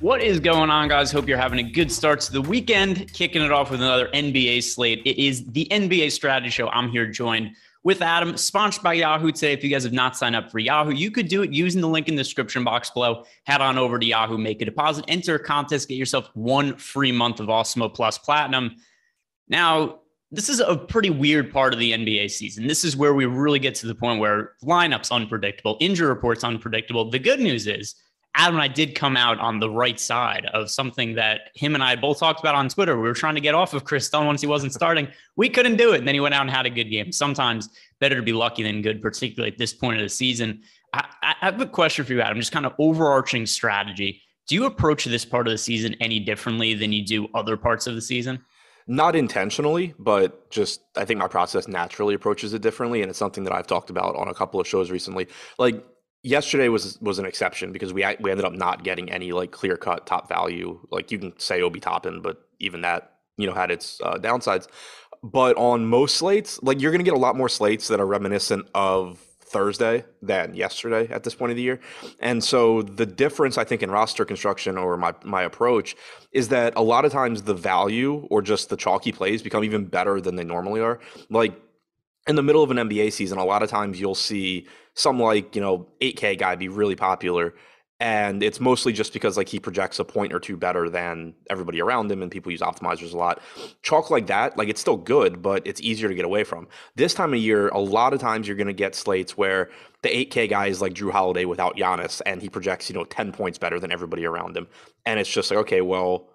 What is going on, guys? Hope you're having a good start to the weekend. Kicking it off with another NBA slate. It is the NBA Strategy Show. I'm here joined with Adam, sponsored by Yahoo today. If you guys have not signed up for Yahoo, you could do it using the link in the description box below. Head on over to Yahoo, make a deposit, enter a contest, get yourself one free month of Awesemo Plus Platinum. Now, this is a pretty weird part of the NBA season. This is where we really get to the point where lineups unpredictable, injury reports unpredictable. The good news is Adam and I did come out on the right side of something that him and I both talked about on Twitter. We were trying to get off of Kris Dunn once he wasn't starting. We couldn't do it. And then he went out and had a good game. Sometimes better to be lucky than good, particularly at this point of the season. I, I have a question for you, Adam, just kind of overarching strategy. Do you approach this part of the season any differently than you do other parts of the season? Not intentionally, but just I think my process naturally approaches it differently. And it's something that I've talked about on a couple of shows recently. Like yesterday was was an exception because we we ended up not getting any like clear cut top value. Like you can say Obi Toppin, but even that you know had its uh, downsides. But on most slates, like you're gonna get a lot more slates that are reminiscent of Thursday than yesterday at this point of the year. And so the difference I think in roster construction or my my approach is that a lot of times the value or just the chalky plays become even better than they normally are. Like in the middle of an NBA season, a lot of times you'll see some like, you know, 8K guy be really popular. And it's mostly just because like he projects a point or two better than everybody around him and people use optimizers a lot. Chalk like that, like it's still good, but it's easier to get away from. This time of year, a lot of times you're gonna get slates where the 8K guy is like Jrue Holiday without Giannis and he projects, you know, 10 points better than everybody around him. And it's just like, okay, well,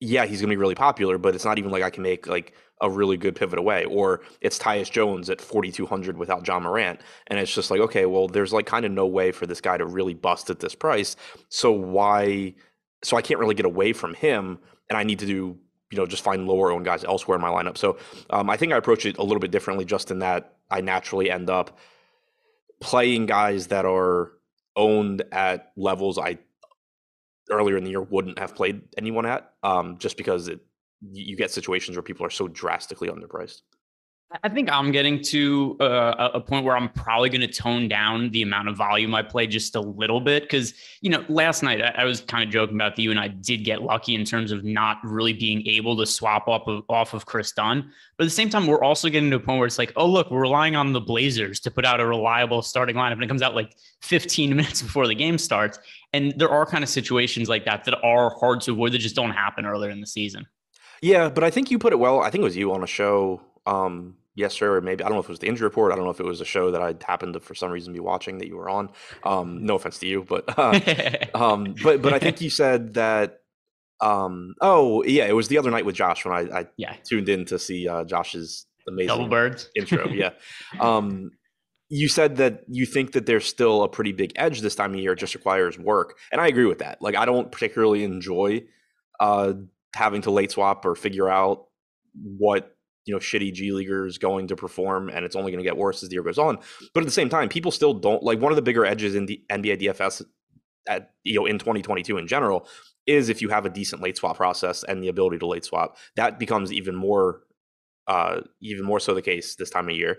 yeah, he's gonna be really popular, but it's not even like I can make like a really good pivot away. Or it's Tyus Jones at 4,200 without Ja Morant. And it's just like, okay, well, there's like kind of no way for this guy to really bust at this price. So why? So I can't really get away from him. And I need to do, you know, just find lower owned guys elsewhere in my lineup. So um, I think I approach it a little bit differently just in that I naturally end up playing guys that are owned at levels I earlier in the year wouldn't have played anyone at, um, just because it, you get situations where people are so drastically underpriced. I think I'm getting to uh, a point where I'm probably going to tone down the amount of volume I play just a little bit. Cause, you know, last night I, I was kind of joking about that you and I did get lucky in terms of not really being able to swap up of, off of Kris Dunn. But at the same time, we're also getting to a point where it's like, oh, look, we're relying on the Blazers to put out a reliable starting lineup. And it comes out like 15 minutes before the game starts. And there are kind of situations like that that are hard to avoid that just don't happen earlier in the season. Yeah, but I think you put it well. I think it was you on a show um, yesterday, or maybe I don't know if it was the injury report. I don't know if it was a show that I happened to, for some reason, be watching that you were on. Um, no offense to you, but uh, um, but but I think you said that. Um, oh yeah, it was the other night with Josh when I, I yeah. tuned in to see uh, Josh's amazing double birds intro. yeah. Um, you said that you think that there's still a pretty big edge this time of year. It just requires work, and I agree with that. Like I don't particularly enjoy uh, having to late swap or figure out what you know shitty G leaguer is going to perform, and it's only going to get worse as the year goes on. But at the same time, people still don't like one of the bigger edges in the NBA DFS at you know in 2022 in general is if you have a decent late swap process and the ability to late swap. That becomes even more uh, even more so the case this time of year.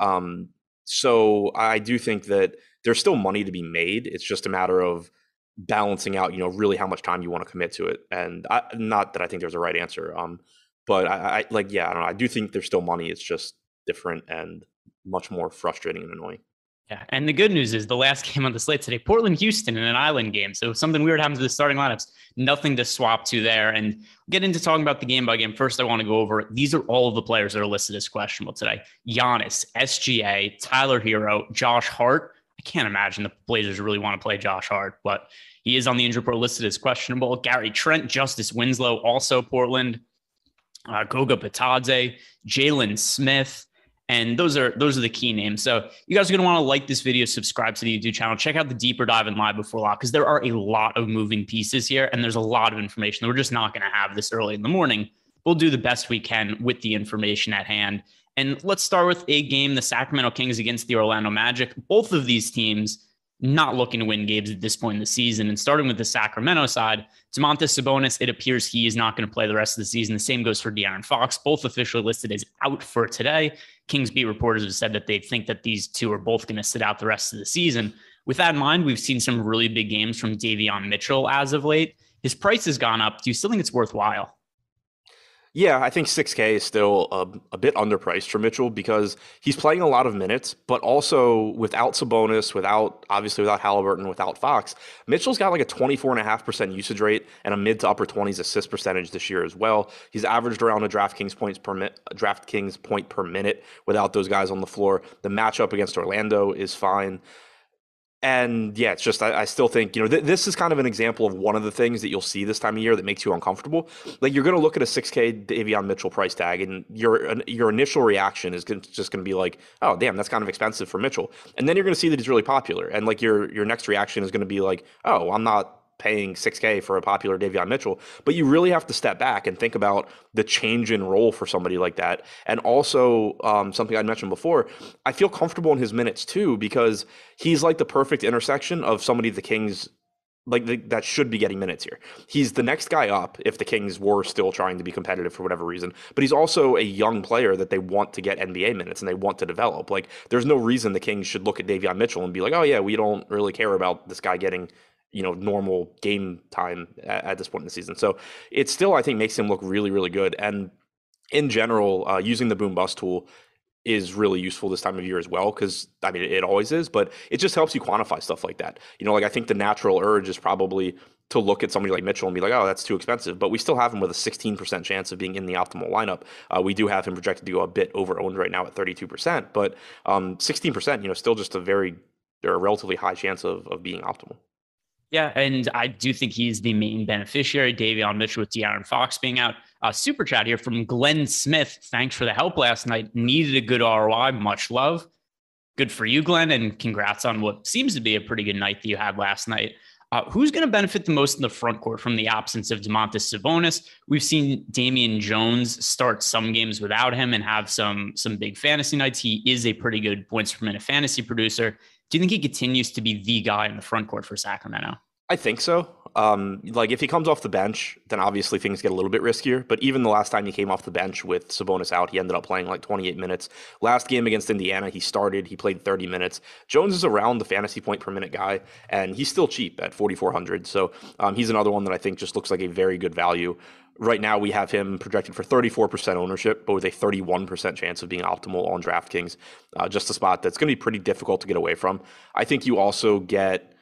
Um, so I do think that there's still money to be made. It's just a matter of balancing out, you know, really how much time you want to commit to it. And I, not that I think there's a right answer. Um, but I, I like, yeah, I don't know. I do think there's still money. It's just different and much more frustrating and annoying. Yeah, and the good news is the last game on the slate today, Portland Houston in an island game. So something weird happens to the starting lineups. Nothing to swap to there. And get into talking about the game by game. First, I want to go over these are all of the players that are listed as questionable today: Giannis, SGA, Tyler Herro, Josh Hart. I can't imagine the Blazers really want to play Josh Hart, but he is on the injury report listed as questionable. Gary Trent, Justice Winslow, also Portland. Uh, Goga Bitadze, Jalen Smith, and those are those are the key names. So you guys are gonna want to like this video, subscribe to the YouTube channel, check out the deeper dive and live before lock because there are a lot of moving pieces here, and there's a lot of information. That we're just not gonna have this early in the morning. We'll do the best we can with the information at hand. And let's start with a game: the Sacramento Kings against the Orlando Magic. Both of these teams not looking to win games at this point in the season. And starting with the Sacramento side, Domantas Sabonis, it appears he is not going to play the rest of the season. The same goes for De'Aaron Fox, both officially listed as out for today. Kings beat reporters have said that they think that these two are both going to sit out the rest of the season. With that in mind, we've seen some really big games from Davion Mitchell as of late. His price has gone up. Do you still think it's worthwhile? Yeah, I think 6K is still a, a, bit underpriced for Mitchell because he's playing a lot of minutes, but also without Sabonis, without obviously without Halliburton, without Fox, Mitchell's got like a 24.5% usage rate and a mid to upper 20s assist percentage this year as well. He's averaged around a DraftKings points per minute, DraftKings point per minute without those guys on the floor. The matchup against Orlando is fine and yeah, it's just I, I still think you know th- this is kind of an example of one of the things that you'll see this time of year that makes you uncomfortable. Like you're going to look at a 6K Davion Mitchell price tag, and your your initial reaction is just going to be like, oh damn, that's kind of expensive for Mitchell. And then you're going to see that he's really popular, and like your your next reaction is going to be like, oh, I'm not paying 6K for a popular Davion Mitchell. But you really have to step back and think about the change in role for somebody like that. And also, um, something I mentioned before, I feel comfortable in his minutes too, because he's like the perfect intersection of somebody the Kings like the, that should be getting minutes here. He's the next guy up if the Kings were still trying to be competitive for whatever reason. But he's also a young player that they want to get NBA minutes and they want to develop. Like there's no reason the Kings should look at Davion Mitchell and be like, oh yeah, we don't really care about this guy getting you know normal game time at, at, this point in the season. So it still I think makes him look really really good. And in general, uh, using the boom bust tool is really useful this time of year as well because I mean it always is, but it just helps you quantify stuff like that. You know, like I think the natural urge is probably to look at somebody like Mitchell and be like, oh, that's too expensive. But we still have him with a 16% chance of being in the optimal lineup. Uh, we do have him projected to go a bit over owned right now at 32%, but um, 16%, you know, still just a very or a relatively high chance of, of being optimal. Yeah, and I do think he's the main beneficiary. Davion Mitchell with De'Aaron Fox being out. Uh, super chat here from Glenn Smith. Thanks for the help last night. Needed a good ROI. Much love. Good for you, Glenn, and congrats on what seems to be a pretty good night that you had last night. Uh, who's going to benefit the most in the front court from the absence of Domantas Sabonis? We've seen Damian Jones start some games without him and have some some big fantasy nights. He is a pretty good points per minute fantasy producer. Do you think he continues to be the guy in the front court for Sacramento? I think so. Um, like if he comes off the bench, then obviously things get a little bit riskier. But even the last time he came off the bench with Sabonis out, he ended up playing like 28 minutes. Last game against Indiana, he started. He played 30 minutes. Jones is around the fantasy point per minute guy, and he's still cheap at 4,400. So um, he's another one that I think just looks like a very good value. Right now, we have him projected for 34% ownership, but with a 31% chance of being optimal on DraftKings. Uh, just a spot that's going to be pretty difficult to get away from. I think you also get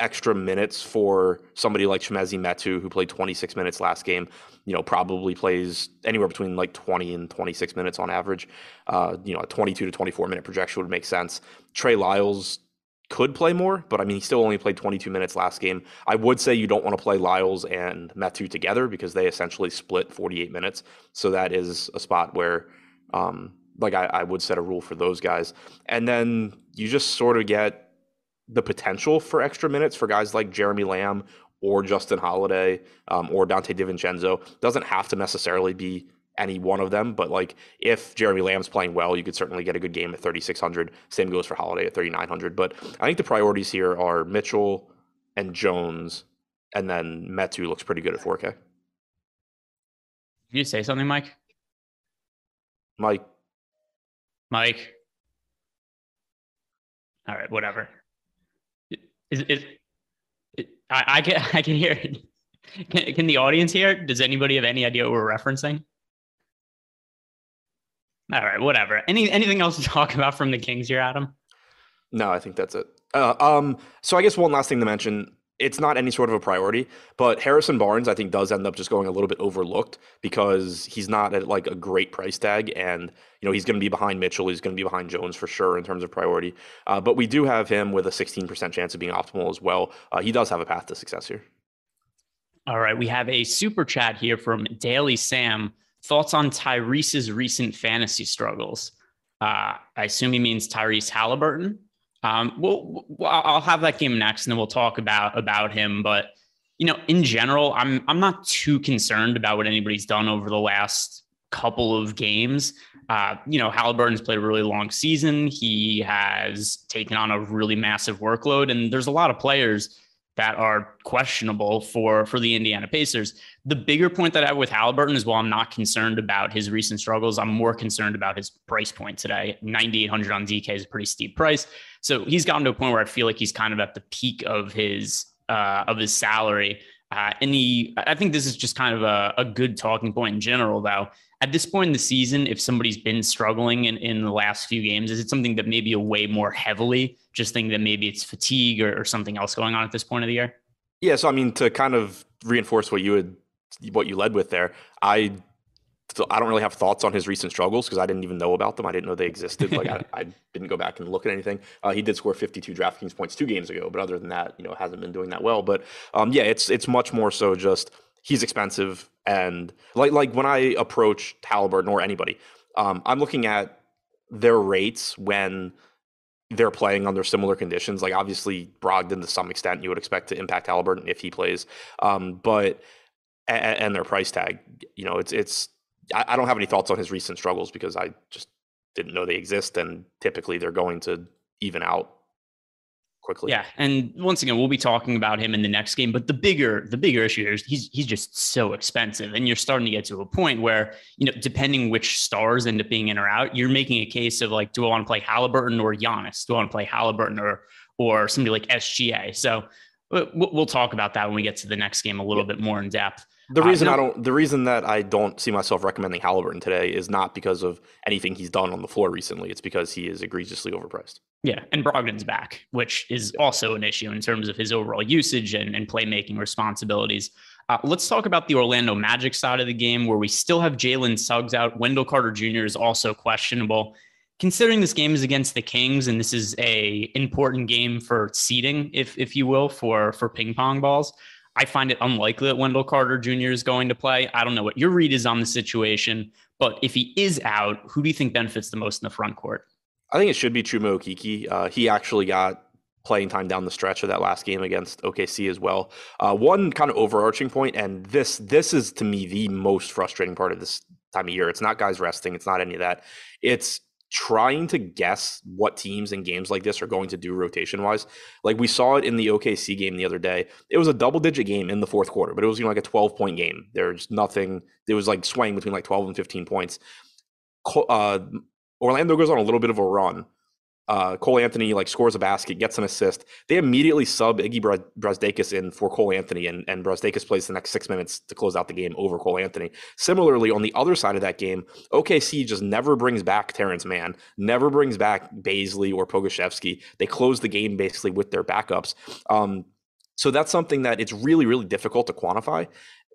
extra minutes for somebody like Chimezie Metu, who played 26 minutes last game. You know, probably plays anywhere between like 20 and 26 minutes on average. Uh, you know, a 22 to 24 minute projection would make sense. Trey Lyles could play more, but I mean, he still only played 22 minutes last game. I would say you don't want to play Lyles and Metu together because they essentially split 48 minutes. So that is a spot where, um, like, I, I would set a rule for those guys. And then you just sort of get the potential for extra minutes for guys like Jeremy Lamb or Justin Holiday um, or Donte DiVincenzo. Doesn't have to necessarily be any one of them, but like if Jeremy Lamb's playing well, you could certainly get a good game at 3,600. Same goes for Holiday at 3,900. But I think the priorities here are Mitchell and Jones, and then Metu looks pretty good at 4K. Did you say something, Mike? Mike. Mike. All right, whatever. Is it? I, I can I can hear it. Can, can the audience hear? Does anybody have any idea what we're referencing? All right, whatever. Any anything else to talk about from the Kings here, Adam? No, I think that's it. Uh, um, so I guess one last thing to mention it's not any sort of a priority. But Harrison Barnes, I think, does end up just going a little bit overlooked because he's not at like a great price tag, and you know he's going to be behind Mitchell, he's going to be behind Jones for sure in terms of priority. Uh, but we do have him with a 16% chance of being optimal as well. Uh, he does have a path to success here. All right, we have a super chat here from Daily Sam. Thoughts on Tyrese's recent fantasy struggles? Uh, I assume he means Tyrese Halliburton. Um, we'll, I'll have that game next, and then we'll talk about about him. But you know, in general, I'm I'm not too concerned about what anybody's done over the last couple of games. Uh, you know, Halliburton's played a really long season. He has taken on a really massive workload, and there's a lot of players that are questionable for for the Indiana Pacers. The bigger point that I have with Halliburton is while I'm not concerned about his recent struggles, I'm more concerned about his price point today. 9800 on DK is a pretty steep price. So he's gotten to a point where I feel like he's kind of at the peak of his uh, of his salary. Uh, and he, I think this is just kind of a, a good talking point in general, though. At this point in the season, if somebody's been struggling in, in the last few games, is it something that maybe a weigh more heavily, just think that maybe it's fatigue or, or something else going on at this point of the year? Yeah. So, I mean, to kind of reinforce what you had, what you led with there, I I don't really have thoughts on his recent struggles because I didn't even know about them. I didn't know they existed. Like I, I, didn't go back and look at anything. Uh, he did score 52 DraftKings points two games ago, but other than that, you know, hasn't been doing that well. But um, yeah, it's it's much more so just he's expensive and like like when I approach Halliburton or anybody, um, I'm looking at their rates when they're playing under similar conditions. Like obviously Brogdon to some extent you would expect to impact Halliburton if he plays, um, but and, their price tag, you know, it's it's I, don't have any thoughts on his recent struggles because I just didn't know they exist, and typically they're going to even out quickly. Yeah, and once again, we'll be talking about him in the next game. But the bigger the bigger issue here is he's he's just so expensive, and you're starting to get to a point where you know, depending which stars end up being in or out, you're making a case of like, do I want to play Halliburton or Giannis? Do I want to play Halliburton or or somebody like SGA? So uh, we'll talk about that when we get to the next game a little yeah. bit more in depth. The reason no, I don't, the reason that I don't see myself recommending Halliburton today is not because of anything he's done on the floor recently. It's because he is egregiously overpriced. Yeah, and Brogdon's back, which is also an issue in terms of his overall usage and, and playmaking responsibilities. Uh, let's talk about the Orlando Magic side of the game, where we still have Jalen Suggs out. Wendell Carter Jr. is also questionable. Considering this game is against the Kings, and this is a important game for seeding, if if you will, for for ping pong balls. I find it unlikely that Wendell Carter Jr. is going to play. I don't know what your read is on the situation, but if he is out, who do you think benefits the most in the front court? I think it should be Chuma Okeke. Uh, he actually got playing time down the stretch of that last game against OKC as well. Uh, one kind of overarching point, and this this is to me the most frustrating part of this time of year. It's not guys resting. It's not any of that. It's trying to guess what teams in games like this are going to do rotation wise. Like we saw it in the OKC game the other day. It was a double digit game in the fourth quarter, but it was you know like a 12 point game. There's nothing. It was like swaying between like 12 and 15 points. Uh, Orlando goes on a little bit of a run uh, Cole Anthony like scores a basket, gets an assist. They immediately sub Iggy Brazdeikis in for Cole Anthony, and and Brazdeikis plays the next six minutes to close out the game over Cole Anthony. Similarly, on the other side of that game, OKC just never brings back Terrence Mann, never brings back Bazley or Pokusevski. They close the game basically with their backups. Um, so that's something that it's really really difficult to quantify.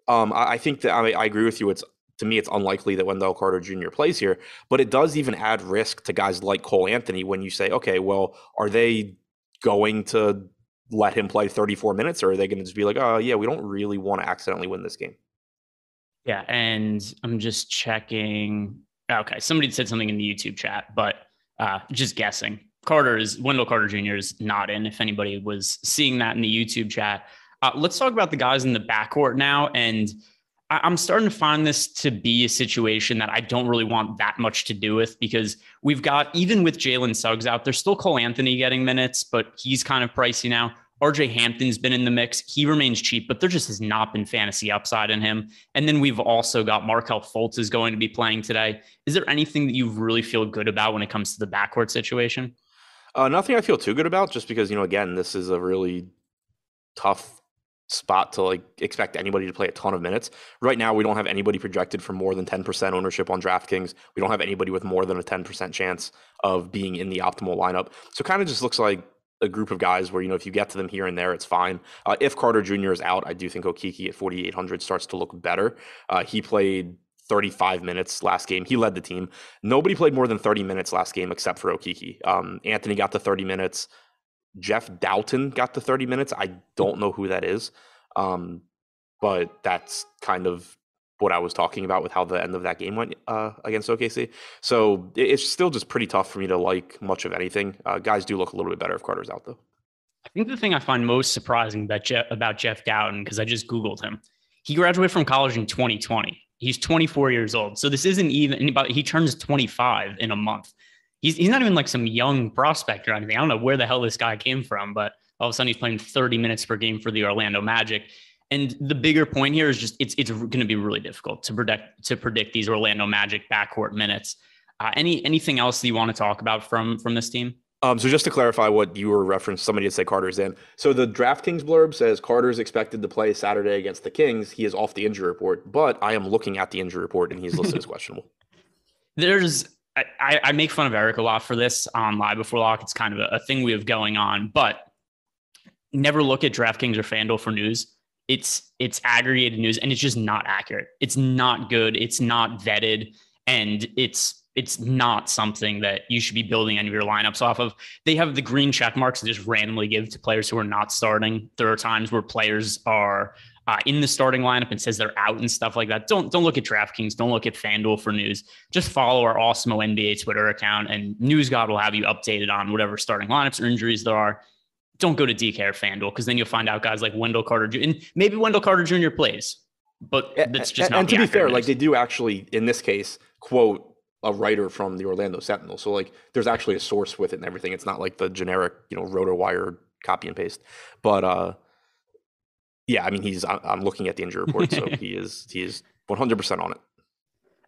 Um, I, I, think that I, I agree with you. It's to me, it's unlikely that Wendell Carter Jr. plays here, but it does even add risk to guys like Cole Anthony when you say, okay, well, are they going to let him play 34 minutes or are they going to just be like, oh, yeah, we don't really want to accidentally win this game? Yeah. And I'm just checking. Okay. Somebody said something in the YouTube chat, but uh, just guessing. Carter is Wendell Carter Jr. is not in. If anybody was seeing that in the YouTube chat, uh, let's talk about the guys in the backcourt now. And I'm starting to find this to be a situation that I don't really want that much to do with because we've got, even with Jalen Suggs out, there's still Cole Anthony getting minutes, but he's kind of pricey now. RJ Hampton's been in the mix. He remains cheap, but there just has not been fantasy upside in him. And then we've also got Markelle Fultz is going to be playing today. Is there anything that you really feel good about when it comes to the backcourt situation? Uh, nothing I feel too good about, just because, you know, again, this is a really tough spot to like expect anybody to play a ton of minutes. Right now, we don't have anybody projected for more than 10% ownership on DraftKings. We don't have anybody with more than a 10% chance of being in the optimal lineup. So kind of just looks like a group of guys where, you know, if you get to them here and there, it's fine. Uh, if Carter Jr. is out, I do think Okeke at 4,800 starts to look better. Uh, he played 35 minutes last game. He led the team. Nobody played more than 30 minutes last game except for Okeke. Um, Anthony got the 30 minutes. Jeff Dowtin got the 30 minutes. I don't know who that is. Um, but that's kind of what I was talking about with how the end of that game went uh, against OKC. So it's still just pretty tough for me to like much of anything. Uh, guys do look a little bit better if Carter's out, though. I think the thing I find most surprising about Jeff, about Jeff Dowtin, because I just Googled him, he graduated from college in 2020. He's 24 years old. So this isn't even about, he turns 25 in a month he's he's not even like some young prospect or anything. I don't know where the hell this guy came from, but All of a sudden, he's playing 30 minutes per game for the Orlando Magic. And the bigger point here is just it's it's going to be really difficult to predict to predict these Orlando Magic backcourt minutes. Uh, any anything else that you want to talk about from from this team? Um, so just to clarify what you were referenced, somebody did say Carter's in. So the DraftKings blurb says Carter's expected to play Saturday against the Kings. He is off the injury report, but I am looking at the injury report and he's listed as questionable. There's I, I, make fun of Eric a lot for this on Live Before Lock. It's kind of a, a thing we have going on, but never look at DraftKings or FanDuel for news. It's it's aggregated news and it's just not accurate. It's not good. It's not vetted, and it's it's not something that you should be building any of your lineups off of. They have the green check marks to just randomly give to players who are not starting. There are times where players are uh, in the starting lineup and says they're out and stuff like that. Don't don't look at DraftKings. Don't look at FanDuel for news. Just follow our Awesemo NBA Twitter account, and News God will have you updated on whatever starting lineups or injuries there are. Don't go to DK or FanDuel because then you'll find out guys like Wendell Carter Jr. and maybe Wendell Carter Jr. plays, but that's just and, not. And to be fair, news. like they do actually in this case quote a writer from the Orlando Sentinel. So like there's actually a source with it and everything. It's not like the generic, you know, RotoWire copy and paste. But uh yeah, I mean he's I'm looking at the injury report, so he is he is 100% on it.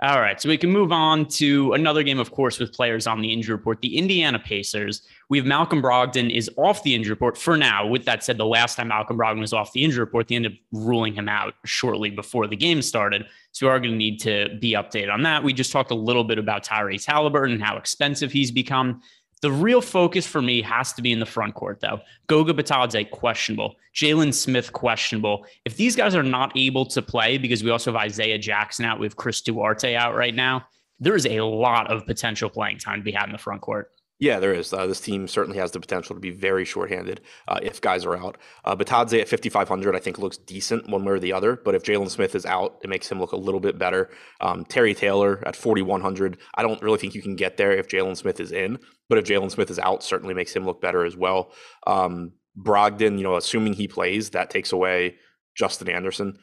All right, so we can move on to another game, of course, with players on the injury report. The Indiana Pacers. We have Malcolm Brogdon is off the injury report for now. With that said, the last time Malcolm Brogdon was off the injury report, they ended up ruling him out shortly before the game started. So we are going to need to be updated on that. We just talked a little bit about Tyrese Halliburton and how expensive he's become. The real focus for me has to be in the front court, though. Goga Bitadze, questionable. Jalen Smith, questionable. If these guys are not able to play, because we also have Isaiah Jackson out, we have Chris Duarte out right now, there is a lot of potential playing time to be had in the front court. Yeah, there is. Uh, this team certainly has the potential to be very shorthanded uh, if guys are out. Uh, Bitadze at 5,500, I think, looks decent one way or the other. But if Jalen Smith is out, it makes him look a little bit better. Um, Terry Taylor at 4,100, I don't really think you can get there if Jalen Smith is in. But if Jalen Smith is out, certainly makes him look better as well. Um, Brogdon, you know, assuming he plays, that takes away Justin Anderson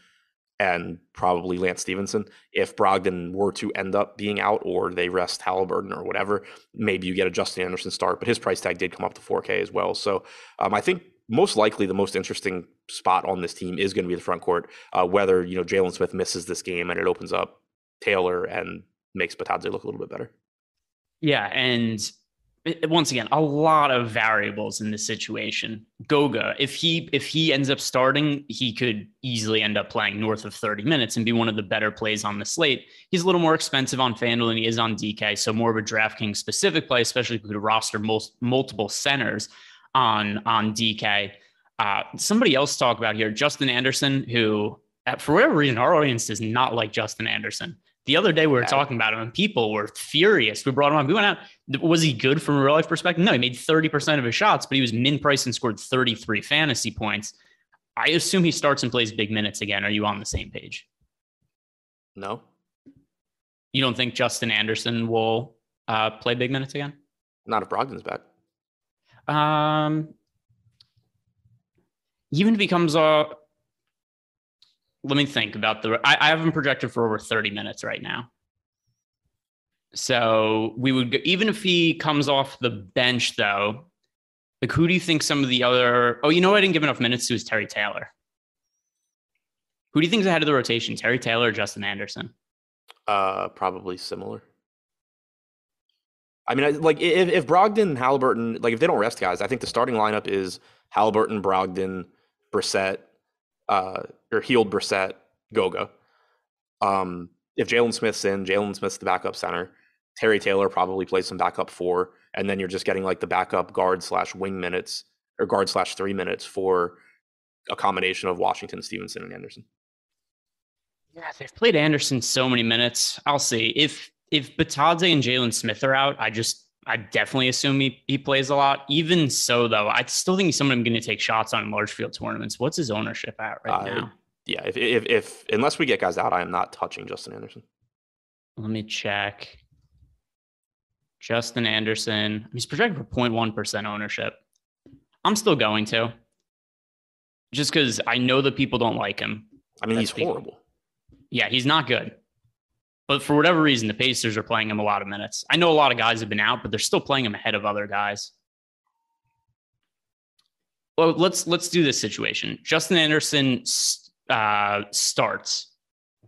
and probably Lance Stephenson. If Brogdon were to end up being out or they rest Halliburton or whatever, maybe you get a Justin Anderson start, but his price tag did come up to 4K as well. So um, I think most likely the most interesting spot on this team is going to be the front court, uh, whether, you know, Jalen Smith misses this game and it opens up Taylor and makes Bitadze look a little bit better. Yeah. And once again a lot of variables in this situation. Goga if he if he ends up starting he could easily end up playing north of 30 minutes and be one of the better plays on the slate. He's a little more expensive on fanduel than he is on dk so more of a draftkings specific play especially if we could roster most, multiple centers on on dk uh, somebody else talk about here justin anderson who for whatever reason our audience does not like justin anderson the other day we were talking about him and people were furious. We brought him on. We went out. Was he good from a real life perspective? No, he made 30% of his shots, but he was min price and scored 33 fantasy points. I assume he starts and plays big minutes again. Are you on the same page? No. You don't think Justin Anderson will uh, play big minutes again? Not if Brogdon's back. Um, even becomes a let me think about the. I, I have him projected for over 30 minutes right now. So we would go, even if he comes off the bench though, like who do you think some of the other? Oh, you know, I didn't give enough minutes to is Terry Taylor. Who do you think is ahead of the rotation? Terry Taylor or Justin Anderson? Uh, probably similar. I mean, like if, if Brogdon and Halliburton, like if they don't rest guys, I think the starting lineup is Halliburton, Brogdon, Brissett, uh, or Hield Brissett, Goga. Um, if Jalen Smith's in, Jalen Smith's the backup center. Terry Taylor probably plays some backup four, and then you're just getting like the backup guard slash wing minutes or guard slash three minutes for a combination of Washington, Stephenson, and Anderson. Yeah, they've played Anderson so many minutes. I'll see if if Bitadze and Jalen Smith are out. I just I definitely assume he, he plays a lot. Even so, though, I still think he's someone I'm going to take shots on in large field tournaments. What's his ownership at right uh, now? Yeah, if, if, if unless we get guys out, I am not touching Justin Anderson. Let me check. Justin Anderson, he's projected for 0.1% ownership. I'm still going to, just because I know that people don't like him. I mean, That's he's horrible. Yeah, he's not good. But for whatever reason, the Pacers are playing him a lot of minutes. I know a lot of guys have been out, but they're still playing him ahead of other guys. Well, let's let's do this situation. Justin Anderson uh, starts.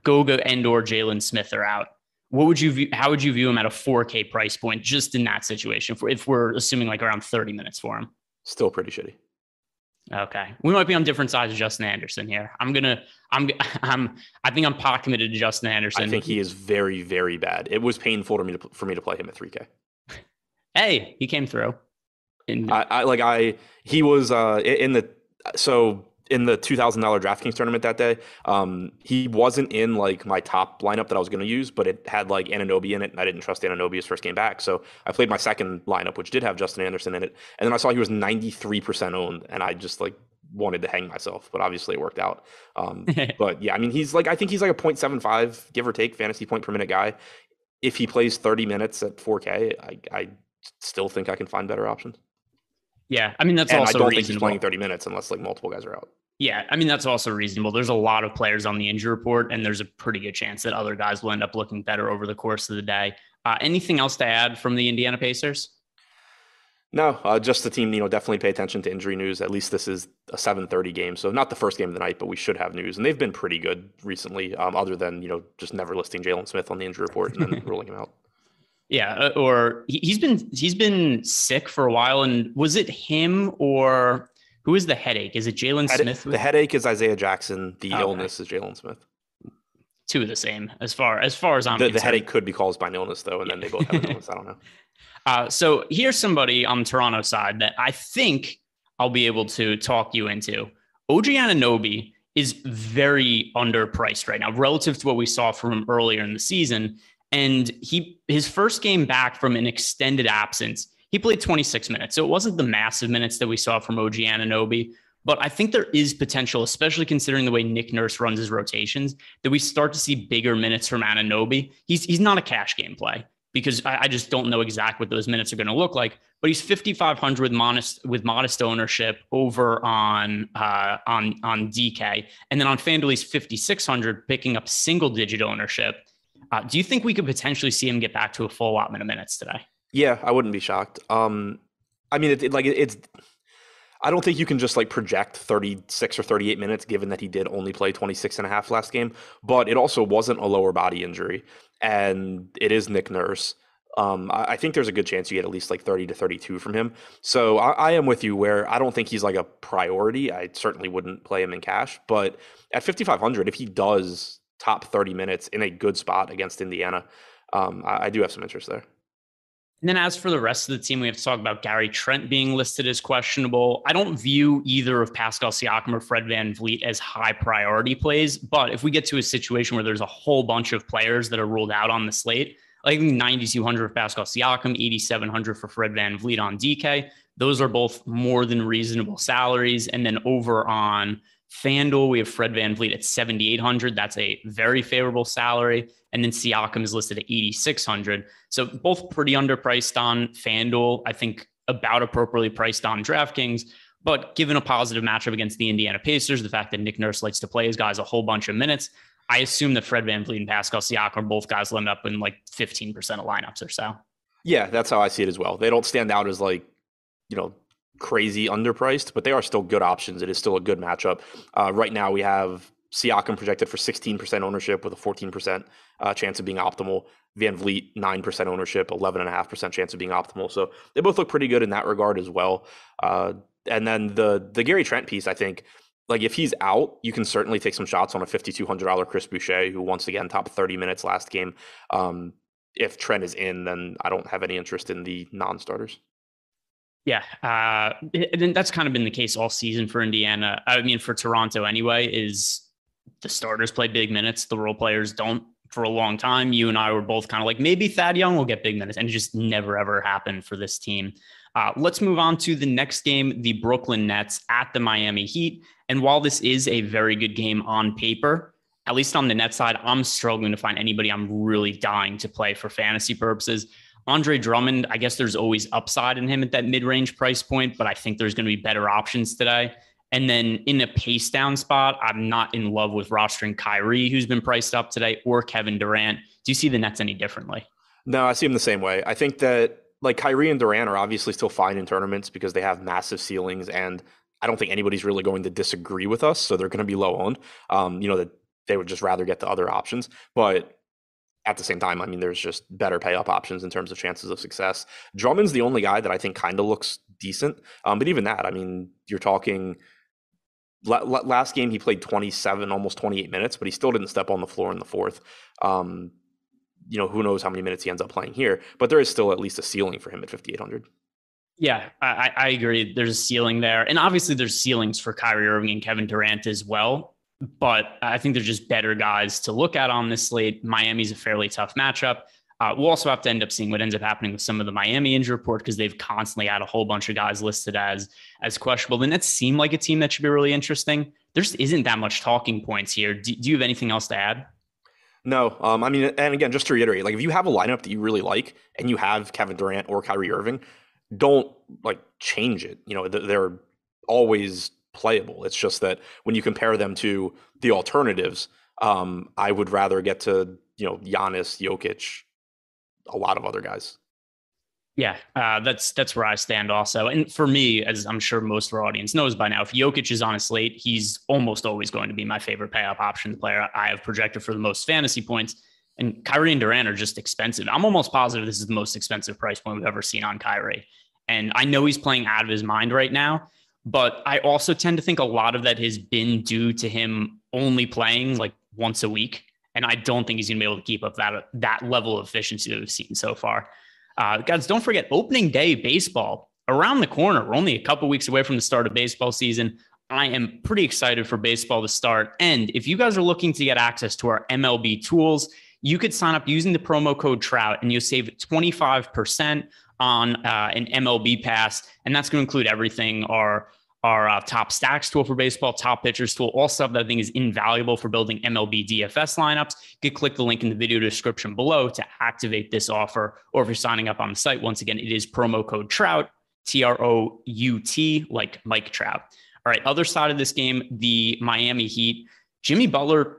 Goga and or Jalen Smith are out. What would you view? How would you view him at a 4K price point just in that situation? If we're, if we're assuming like around 30 minutes for him, still pretty shitty. Okay, we might be on different sides of Justin Anderson here. I'm gonna, I'm, I'm, I think I'm pot committed to Justin Anderson. I think he is very, very bad. It was painful for me to for me to play him at 3K. hey, he came through. In- I, I like I he was uh in the so in the two thousand dollar DraftKings tournament that day. Um, he wasn't in like my top lineup that I was going to use, but it had like Anunoby in it, and I didn't trust Anunoby's first game back, so I played my second lineup, which did have Justin Anderson in it, and then I saw he was ninety three percent owned, and I just like wanted to hang myself, but obviously it worked out. Um, but yeah, I mean, he's like I think he's like a 0.75 give or take fantasy point per minute guy. If he plays thirty minutes at four K, I, I still think I can find better options. Yeah, I mean that's and also I don't reasonable. think he's playing 30 minutes unless like multiple guys are out. Yeah, I mean that's also reasonable. There's a lot of players on the injury report, and there's a pretty good chance that other guys will end up looking better over the course of the day. Uh, anything else to add from the Indiana Pacers? No, uh, just the team. You know, definitely pay attention to injury news. At least this is a 7:30 game, so not the first game of the night, but we should have news. And they've been pretty good recently, um, other than you know just never listing Jalen Smith on the injury report and then ruling him out. Yeah, uh, or he's been he's been sick for a while. And was it him or who is the headache? Is it Jalen Smith? The headache is Isaiah Jackson. The okay. illness is Jalen Smith. Two of the same, as far as far as I'm. The, the headache could be caused by an illness, though, and then they both have an illness. I don't know. Uh, so here's somebody on Toronto side that I think I'll be able to talk you into. OG Anunoby is very underpriced right now relative to what we saw from him earlier in the season. And he his first game back from an extended absence, he played 26 minutes. So it wasn't the massive minutes that we saw from OG Anunoby, but I think there is potential, especially considering the way Nick Nurse runs his rotations, that we start to see bigger minutes from Anunoby. He's he's not a cash game play because I, I just don't know exactly what those minutes are going to look like. But he's 5,500 with modest with modest ownership over on uh, on on DK, and then on FanDuel he's 5,600, picking up single digit ownership. Uh, do you think we could potentially see him get back to a full allotment of minutes today? Yeah, I wouldn't be shocked. Um, I mean, it, it, like it, it's. I don't think you can just like project 36 or 38 minutes given that he did only play 26 and a half last game, but it also wasn't a lower body injury and it is Nick Nurse. Um, I, I, think there's a good chance you get at least like 30 to 32 from him. So I, I, am with you where I don't think he's like a priority. I certainly wouldn't play him in cash, but at 5,500, if he does top 30 minutes in a good spot against Indiana. Um, I, I, do have some interest there. And then as for the rest of the team, we have to talk about Gary Trent being listed as questionable. I don't view either of Pascal Siakam or Fred VanVleet as high priority plays. But if we get to a situation where there's a whole bunch of players that are ruled out on the slate, like 9,200 for Pascal Siakam, 8,700 for Fred VanVleet on DK, those are both more than reasonable salaries. And then over on FanDuel, we have Fred Van VanVleet at 7,800. That's a very favorable salary. And then Siakam is listed at 8,600. So both pretty underpriced on FanDuel. I think about appropriately priced on DraftKings. But given a positive matchup against the Indiana Pacers, the fact that Nick Nurse likes to play his guys a whole bunch of minutes, I assume that Fred Van VanVleet and Pascal Siakam are both guys will end up in like 15% of lineups or so. Yeah, that's how I see it as well. They don't stand out as like, you know, crazy underpriced, but they are still good options. It is still a good matchup. Uh, right now, we have Siakam projected for 16% ownership with a 14% uh, chance of being optimal. VanVleet, 9% ownership, 11.5% chance of being optimal. So they both look pretty good in that regard as well. Uh, and then the the Gary Trent piece, I think, like if he's out, you can certainly take some shots on a $5,200 Chris Boucher, who once again top 30 minutes last game. Um, if Trent is in, then I don't have any interest in the non starters. Yeah, uh, and that's kind of been the case all season for Indiana. I mean, for Toronto anyway, is the starters play big minutes, the role players don't. For a long time, you and I were both kind of like maybe Thad Young will get big minutes, and it just never ever happened for this team. Uh, let's move on to the next game, the Brooklyn Nets at the Miami Heat. And while this is a very good game on paper, at least on the net side, I'm struggling to find anybody I'm really dying to play for fantasy purposes. Andre Drummond, I guess there's always upside in him at that mid range price point, but I think there's going to be better options today. And then in a pace down spot, I'm not in love with rostering Kyrie, who's been priced up today, or Kevin Durant. Do you see the Nets any differently? No, I see them the same way. I think that like Kyrie and Durant are obviously still fine in tournaments because they have massive ceilings and I don't think anybody's really going to disagree with us, so they're going to be low owned. Um, you know that they would just rather get the other options, but at the same time, I mean, there's just better pay up options in terms of chances of success. Drummond's the only guy that I think kind of looks decent, um, but even that, I mean, you're talking last game he played 27 almost 28 minutes but he still didn't step on the floor in the fourth um, you know who knows how many minutes he ends up playing here but there is still at least a ceiling for him at 5800 yeah, I, I agree. There's a ceiling there. And obviously, there's ceilings for Kyrie Irving and Kevin Durant as well. But I think they're just better guys to look at on this slate. Miami's a fairly tough matchup. Uh, we'll also have to end up seeing what ends up happening with some of the Miami injury report because they've constantly had a whole bunch of guys listed as as questionable. The Nets seem like a team that should be really interesting. There just isn't that much talking points here. Do, do you have anything else to add? No, um, I mean, and again, just to reiterate, like if you have a lineup that you really like and you have Kevin Durant or Kyrie Irving, don't like change it. You know, they're always playable. It's just that when you compare them to the alternatives, um, I would rather get to you know Giannis, Jokic, a lot of other guys. Yeah, uh, that's that's where I stand also. And for me, as I'm sure most of our audience knows by now, if Jokic is on a slate, he's almost always going to be my favorite pay up option player. I have projected for the most fantasy points. And Kyrie and Durant are just expensive. I'm almost positive this is the most expensive price point we've ever seen on Kyrie. And I know he's playing out of his mind right now, but I also tend to think a lot of that has been due to him only playing like once a week. And I don't think he's going to be able to keep up that, that level of efficiency that we've seen so far. Uh, guys, don't forget opening day baseball around the corner. We're only a couple weeks away from the start of baseball season. I am pretty excited for baseball to start. And if you guys are looking to get access to our MLB tools, you could sign up using the promo code Trout and you'll save 25% on uh, an MLB pass, and that's going to include everything our our uh, top stacks tool for baseball, top pitchers tool, all stuff that I think is invaluable for building MLB DFS lineups. You can click the link in the video description below to activate this offer. Or if you're signing up on the site, once again, it is promo code Trout, T R O U T, like Mike Trout. All right, other side of this game, the Miami Heat. Jimmy Butler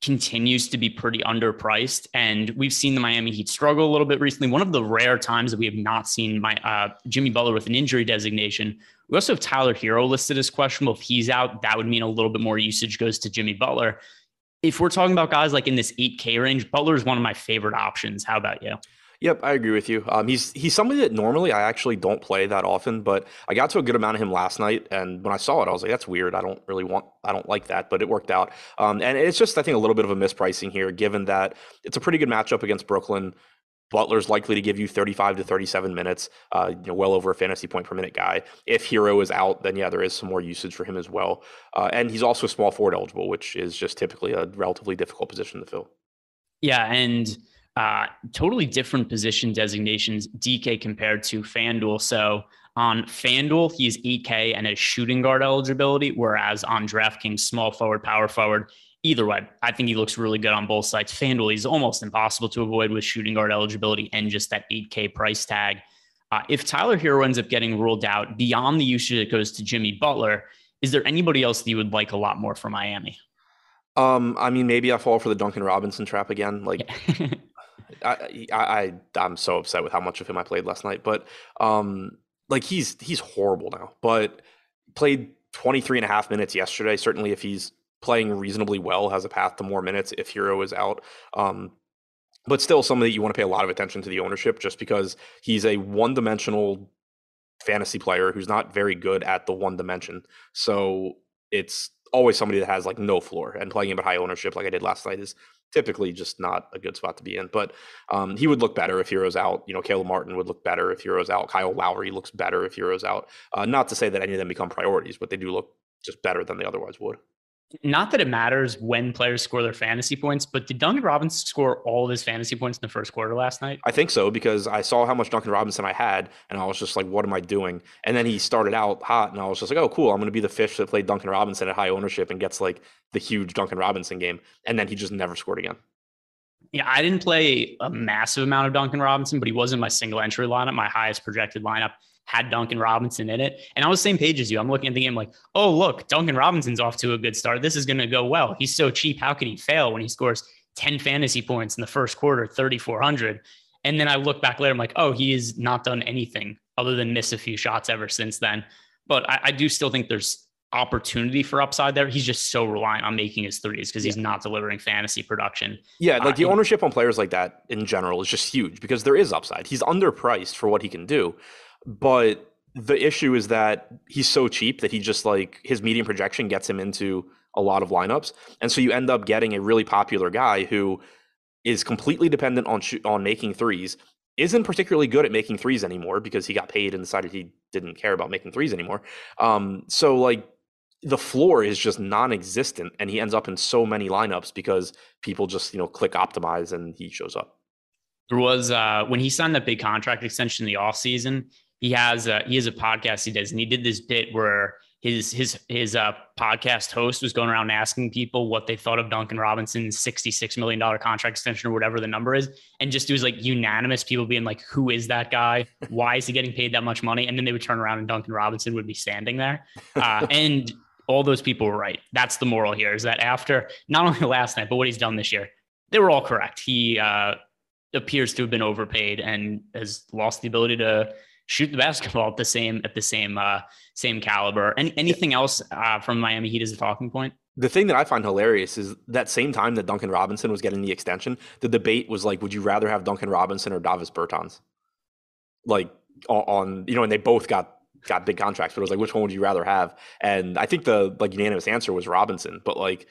continues to be pretty underpriced. And we've seen the Miami Heat struggle a little bit recently. One of the rare times that we have not seen my uh, Jimmy Butler with an injury designation. We also have Tyler Herro listed as questionable. If he's out, that would mean a little bit more usage goes to Jimmy Butler. If we're talking about guys like in this 8K range, Butler is one of my favorite options. How about you? Yep, I agree with you. Um, he's he's somebody that normally I actually don't play that often, but I got to a good amount of him last night, and when I saw it, I was like, "That's weird. I don't really want. I don't like that," but it worked out. Um, and it's just I think a little bit of a mispricing here, given that it's a pretty good matchup against Brooklyn. Butler's likely to give you 35 to 37 minutes, uh, you know, well over a fantasy point per minute guy. If Herro is out, then yeah, there is some more usage for him as well. Uh, and he's also small forward eligible, which is just typically a relatively difficult position to fill. Yeah, and uh, totally different position designations, DK compared to FanDuel. So on FanDuel, he's 8K and has shooting guard eligibility, whereas on DraftKings, small forward, power forward. Either way, I think he looks really good on both sides. FanDuel, he's almost impossible to avoid with shooting guard eligibility and just that 8K price tag. Uh, if Tyler Herro ends up getting ruled out beyond the usage that goes to Jimmy Butler, is there anybody else that you would like a lot more for Miami? Um, I mean, maybe I fall for the Duncan Robinson trap again. Like, I, I I'm so upset with how much of him I played last night, but um, like he's he's horrible now. But played 23 and a half minutes yesterday. Certainly, if he's playing reasonably well, has a path to more minutes if Herro is out. Um, but still, somebody that you want to pay a lot of attention to the ownership, just because he's a one-dimensional fantasy player who's not very good at the one dimension. So it's always somebody that has like no floor and playing him at high ownership like I did last night is typically just not a good spot to be in. But um, he would look better if Herro's out. You know, Caleb Martin would look better if Herro's out. Kyle Lowry looks better if Herro's out. Uh, not to say that any of them become priorities, but they do look just better than they otherwise would not that it matters when players score their fantasy points, but did Duncan Robinson score all of his fantasy points in the first quarter last night? I think so because I saw how much Duncan Robinson I had, and I was just like, "What am I doing?" And then he started out hot, and I was just like, "Oh, cool! I'm going to be the fish that played Duncan Robinson at high ownership and gets like the huge Duncan Robinson game." And then he just never scored again. Yeah, I didn't play a massive amount of Duncan Robinson, but he was in my single entry lineup, my highest projected lineup had Duncan Robinson in it. And I was the same page as you. I'm looking at the game like, oh, look, Duncan Robinson's off to a good start. This is going to go well. He's so cheap. How could he fail when he scores 10 fantasy points in the first quarter, 3,400? And then I look back later, I'm like, oh, he has not done anything other than miss a few shots ever since then. but I, I do still think there's opportunity for upside there. He's just so reliant on making his threes because he's yeah. not delivering fantasy production. Yeah, like uh, the ownership on players like that in general is just huge because there is upside. He's underpriced for what he can do, but the issue is that he's so cheap that he just like his medium projection gets him into a lot of lineups, and so you end up getting a really popular guy who is completely dependent on sh- on making threes. Isn't particularly good at making threes anymore because he got paid and decided he didn't care about making threes anymore. Um, so like the floor is just non-existent and he ends up in so many lineups because people just you know click optimize and he shows up there was uh when he signed that big contract extension in the off season he has a he has a podcast he does. And he did this bit where his his his uh podcast host was going around asking people what they thought of Duncan Robinson's 66 million dollar contract extension or whatever the number is. And just it was like unanimous people being like who is that guy? Why is he getting paid that much money? And then they would turn around and Duncan Robinson would be standing there. Uh, and all those people were right. That's the moral here is that after not only last night, but what he's done this year, they were all correct. He uh, appears to have been overpaid and has lost the ability to shoot the basketball at the same at the same uh, same caliber. Any, anything else uh, from Miami Heat as a talking point? The thing that I find hilarious is that same time that Duncan Robinson was getting the extension, the debate was like, would you rather have Duncan Robinson or Davis Bertans? Like on, you know, and they both got got big contracts, but it was like, which one would you rather have? And I think the like unanimous answer was Robinson, but like,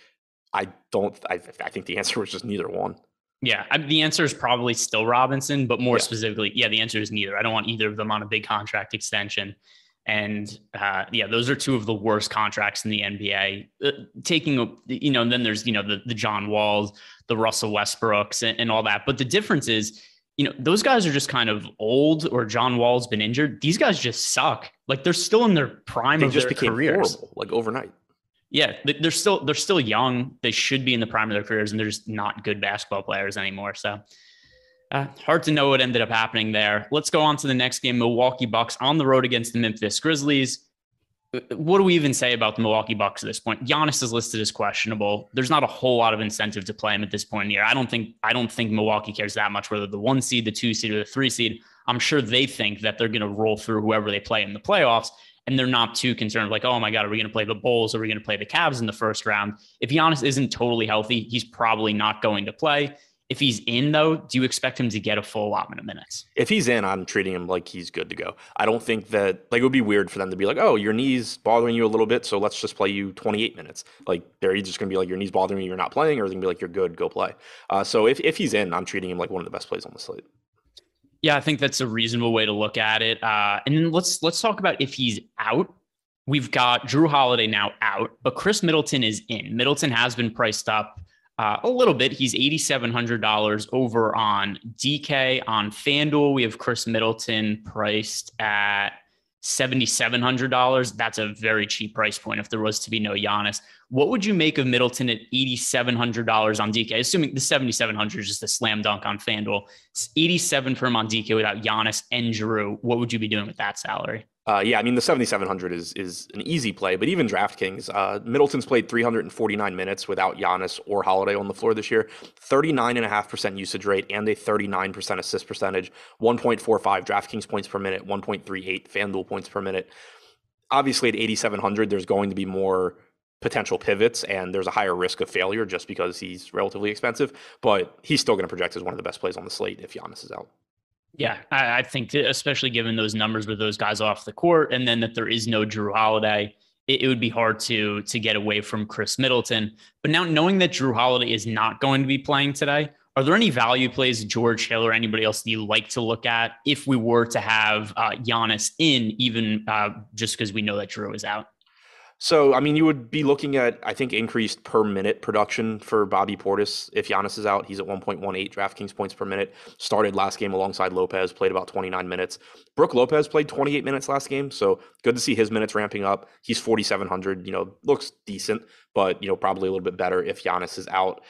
I don't. I, I think the answer was just neither one. Yeah, I the answer is probably still Robinson, but more yeah. specifically, yeah, the answer is neither. I don't want either of them on a big contract extension. And uh, yeah, those are two of the worst contracts in the NBA. Uh, taking, you know, and then there's you know the the John Walls, the Russell Westbrooks, and, and all that. But the difference is you know, those guys are just kind of old or John Wall's been injured. These guys just suck. Like they're still in their prime they of just their became careers. Horrible, like overnight. Yeah, they're still they're still young. They should be in the prime of their careers, and they're just not good basketball players anymore. So uh, hard to know what ended up happening there. Let's go on to the next game: Milwaukee Bucks on the road against the Memphis Grizzlies what do we even say about the Milwaukee Bucks at this point? Giannis is listed as questionable. There's not a whole lot of incentive to play him at this point in the year. I don't think I don't think Milwaukee cares that much whether the one seed, the two seed, or the three seed. I'm sure they think that they're going to roll through whoever they play in the playoffs, and they're not too concerned. Like, oh my God, are we going to play the Bulls? Are we going to play the Cavs in the first round? If Giannis isn't totally healthy, he's probably not going to play. If he's in, though, do you expect him to get a full allotment of minutes? If he's in, I'm treating him like he's good to go. I don't think that like it would be weird for them to be like, oh, your knees bothering you a little bit, so let's just play you 28 minutes. Like they're just gonna be like, your knees bothering you, you're not playing, or they're gonna be like, you're good, go play. Uh, so if if he's in, I'm treating him like one of the best plays on the slate. Yeah, I think that's a reasonable way to look at it. Uh, and then let's let's talk about if he's out. We've got Jrue Holiday now out, but Khris Middleton is in. Middleton has been priced up uh, a little bit. He's $8,700 over on DK. On FanDuel, we have Khris Middleton priced at $7,700. That's a very cheap price point if there was to be no Giannis. What would you make of Middleton at $8,700 on DK? Assuming the 7,700 is just a slam dunk on FanDuel. It's 87 for him on DK without Giannis and Jrue. What would you be doing with that salary? Uh, yeah, I mean the 7700 is is an easy play, but even DraftKings, uh, Middleton's played 349 minutes without Giannis or Holiday on the floor this year, 39.5% usage rate and a 39% assist percentage, 1.45 DraftKings points per minute, 1.38 FanDuel points per minute. Obviously, at 8700, there's going to be more potential pivots and there's a higher risk of failure just because he's relatively expensive, but he's still going to project as one of the best plays on the slate if Giannis is out. Yeah, I, I think especially given those numbers with those guys off the court, and then that there is no Jrue Holiday, it, it, would be hard to to get away from Khris Middleton. But now knowing that Jrue Holiday is not going to be playing today, are there any value plays, George Hill or anybody else that you like to look at if we were to have uh, Giannis in, even uh, just because we know that Jrue is out? So, I mean, you would be looking at, I think, increased per minute production for Bobby Portis if Giannis is out. He's at 1.18 DraftKings points per minute. Started last game alongside Lopez, played about 29 minutes. Brook Lopez played 28 minutes last game, so good to see his minutes ramping up. He's 4,700. You know, looks decent, but you know, probably a little bit better if Giannis is out.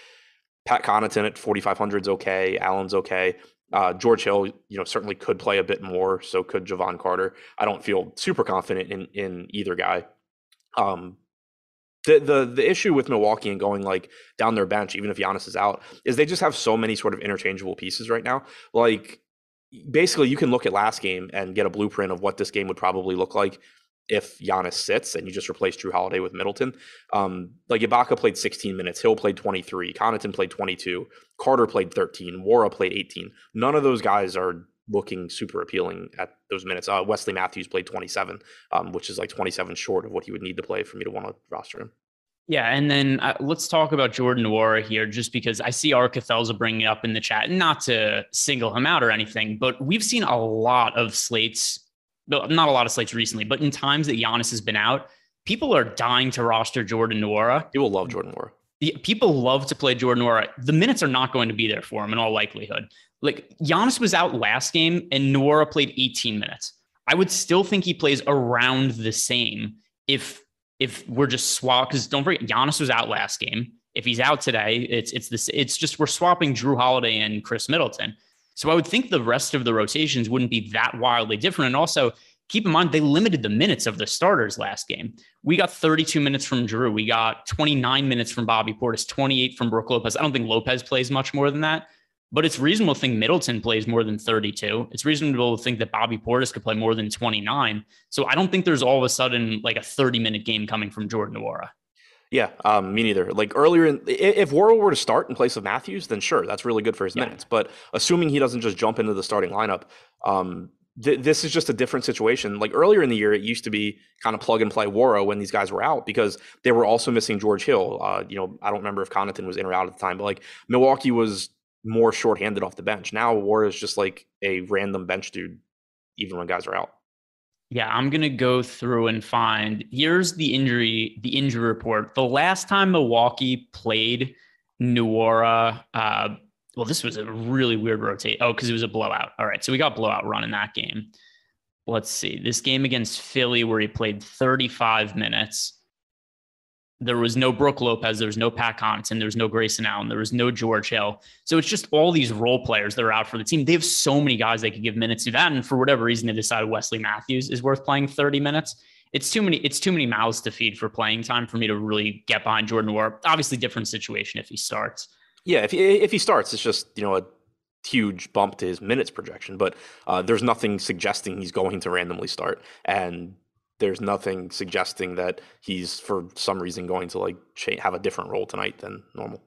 Pat Connaughton at 4,500 is okay. Allen's okay. Uh, George Hill, you know, certainly could play a bit more. So could Jevon Carter. I don't feel super confident in in either guy. Um, the, the the issue with Milwaukee and going like down their bench, even if Giannis is out, is they just have so many sort of interchangeable pieces right now. Like basically, you can look at last game and get a blueprint of what this game would probably look like if Giannis sits and you just replace Jrue Holiday with Middleton. Um, like Ibaka played 16 minutes, Hill played 23, Connaughton played 22, Carter played 13, Nwora played 18. None of those guys are looking super appealing at those minutes. Uh, Wesley Matthews played 27, um, which is like 27 short of what he would need to play for me to want to roster him. Yeah, and then uh, let's talk about Jordan Nwora here, just because I see Art Cathelza bringing it up in the chat, not to single him out or anything, but we've seen a lot of slates, not a lot of slates recently, but in times that Giannis has been out, people are dying to roster Jordan Nwora. People love Jordan Nwora. People love to play Jordan Nwora. The minutes are not going to be there for him in all likelihood. Like Giannis was out last game and Nwora played 18 minutes. I would still think he plays around the same if if we're just swap because don't forget Giannis was out last game. If he's out today, it's it's this it's just we're swapping Jrue Holiday and Khris Middleton. So I would think the rest of the rotations wouldn't be that wildly different. And also keep in mind they limited the minutes of the starters last game. We got 32 minutes from Jrue. We got 29 minutes from Bobby Portis, 28 from Brook Lopez. I don't think Lopez plays much more than that. But it's reasonable to think Middleton plays more than 32. It's reasonable to think that Bobby Portis could play more than 29. So I don't think there's all of a sudden like a 30 minute game coming from Jordan Nwora. Yeah, um, me neither. Like earlier, in, if Nwora were to start in place of Matthews, then sure, that's really good for his yeah. minutes. But assuming he doesn't just jump into the starting lineup, um, th- this is just a different situation. Like earlier in the year, it used to be kind of plug and play Nwora when these guys were out because they were also missing George Hill. Uh, you know, I don't remember if Connaughton was in or out at the time, but like Milwaukee was more shorthanded off the bench. Now War is just like a random bench dude, even when guys are out. Yeah, I'm gonna go through and find. Here's the injury, the injury report. The last time Milwaukee played Nwora, uh, well, this was a really weird rotate. Oh, because it was a blowout. All right, so we got blowout run in that game. Let's see this game against Philly where he played 35 minutes. There was no Brook Lopez. There was no Pat Connaughton. There was no Grayson Allen. There was no George Hill. So it's just all these role players that are out for the team. They have so many guys they could give minutes to that. And for whatever reason, they decided Wesley Matthews is worth playing 30 minutes. It's too many, it's too many mouths to feed for playing time for me to really get behind Jordan Nwora. Obviously, different situation if he starts. Yeah, if he, if he starts, it's just, you know, a huge bump to his minutes projection, but uh, there's nothing suggesting he's going to randomly start. And there's nothing suggesting that he's for some reason going to like have a different role tonight than normal.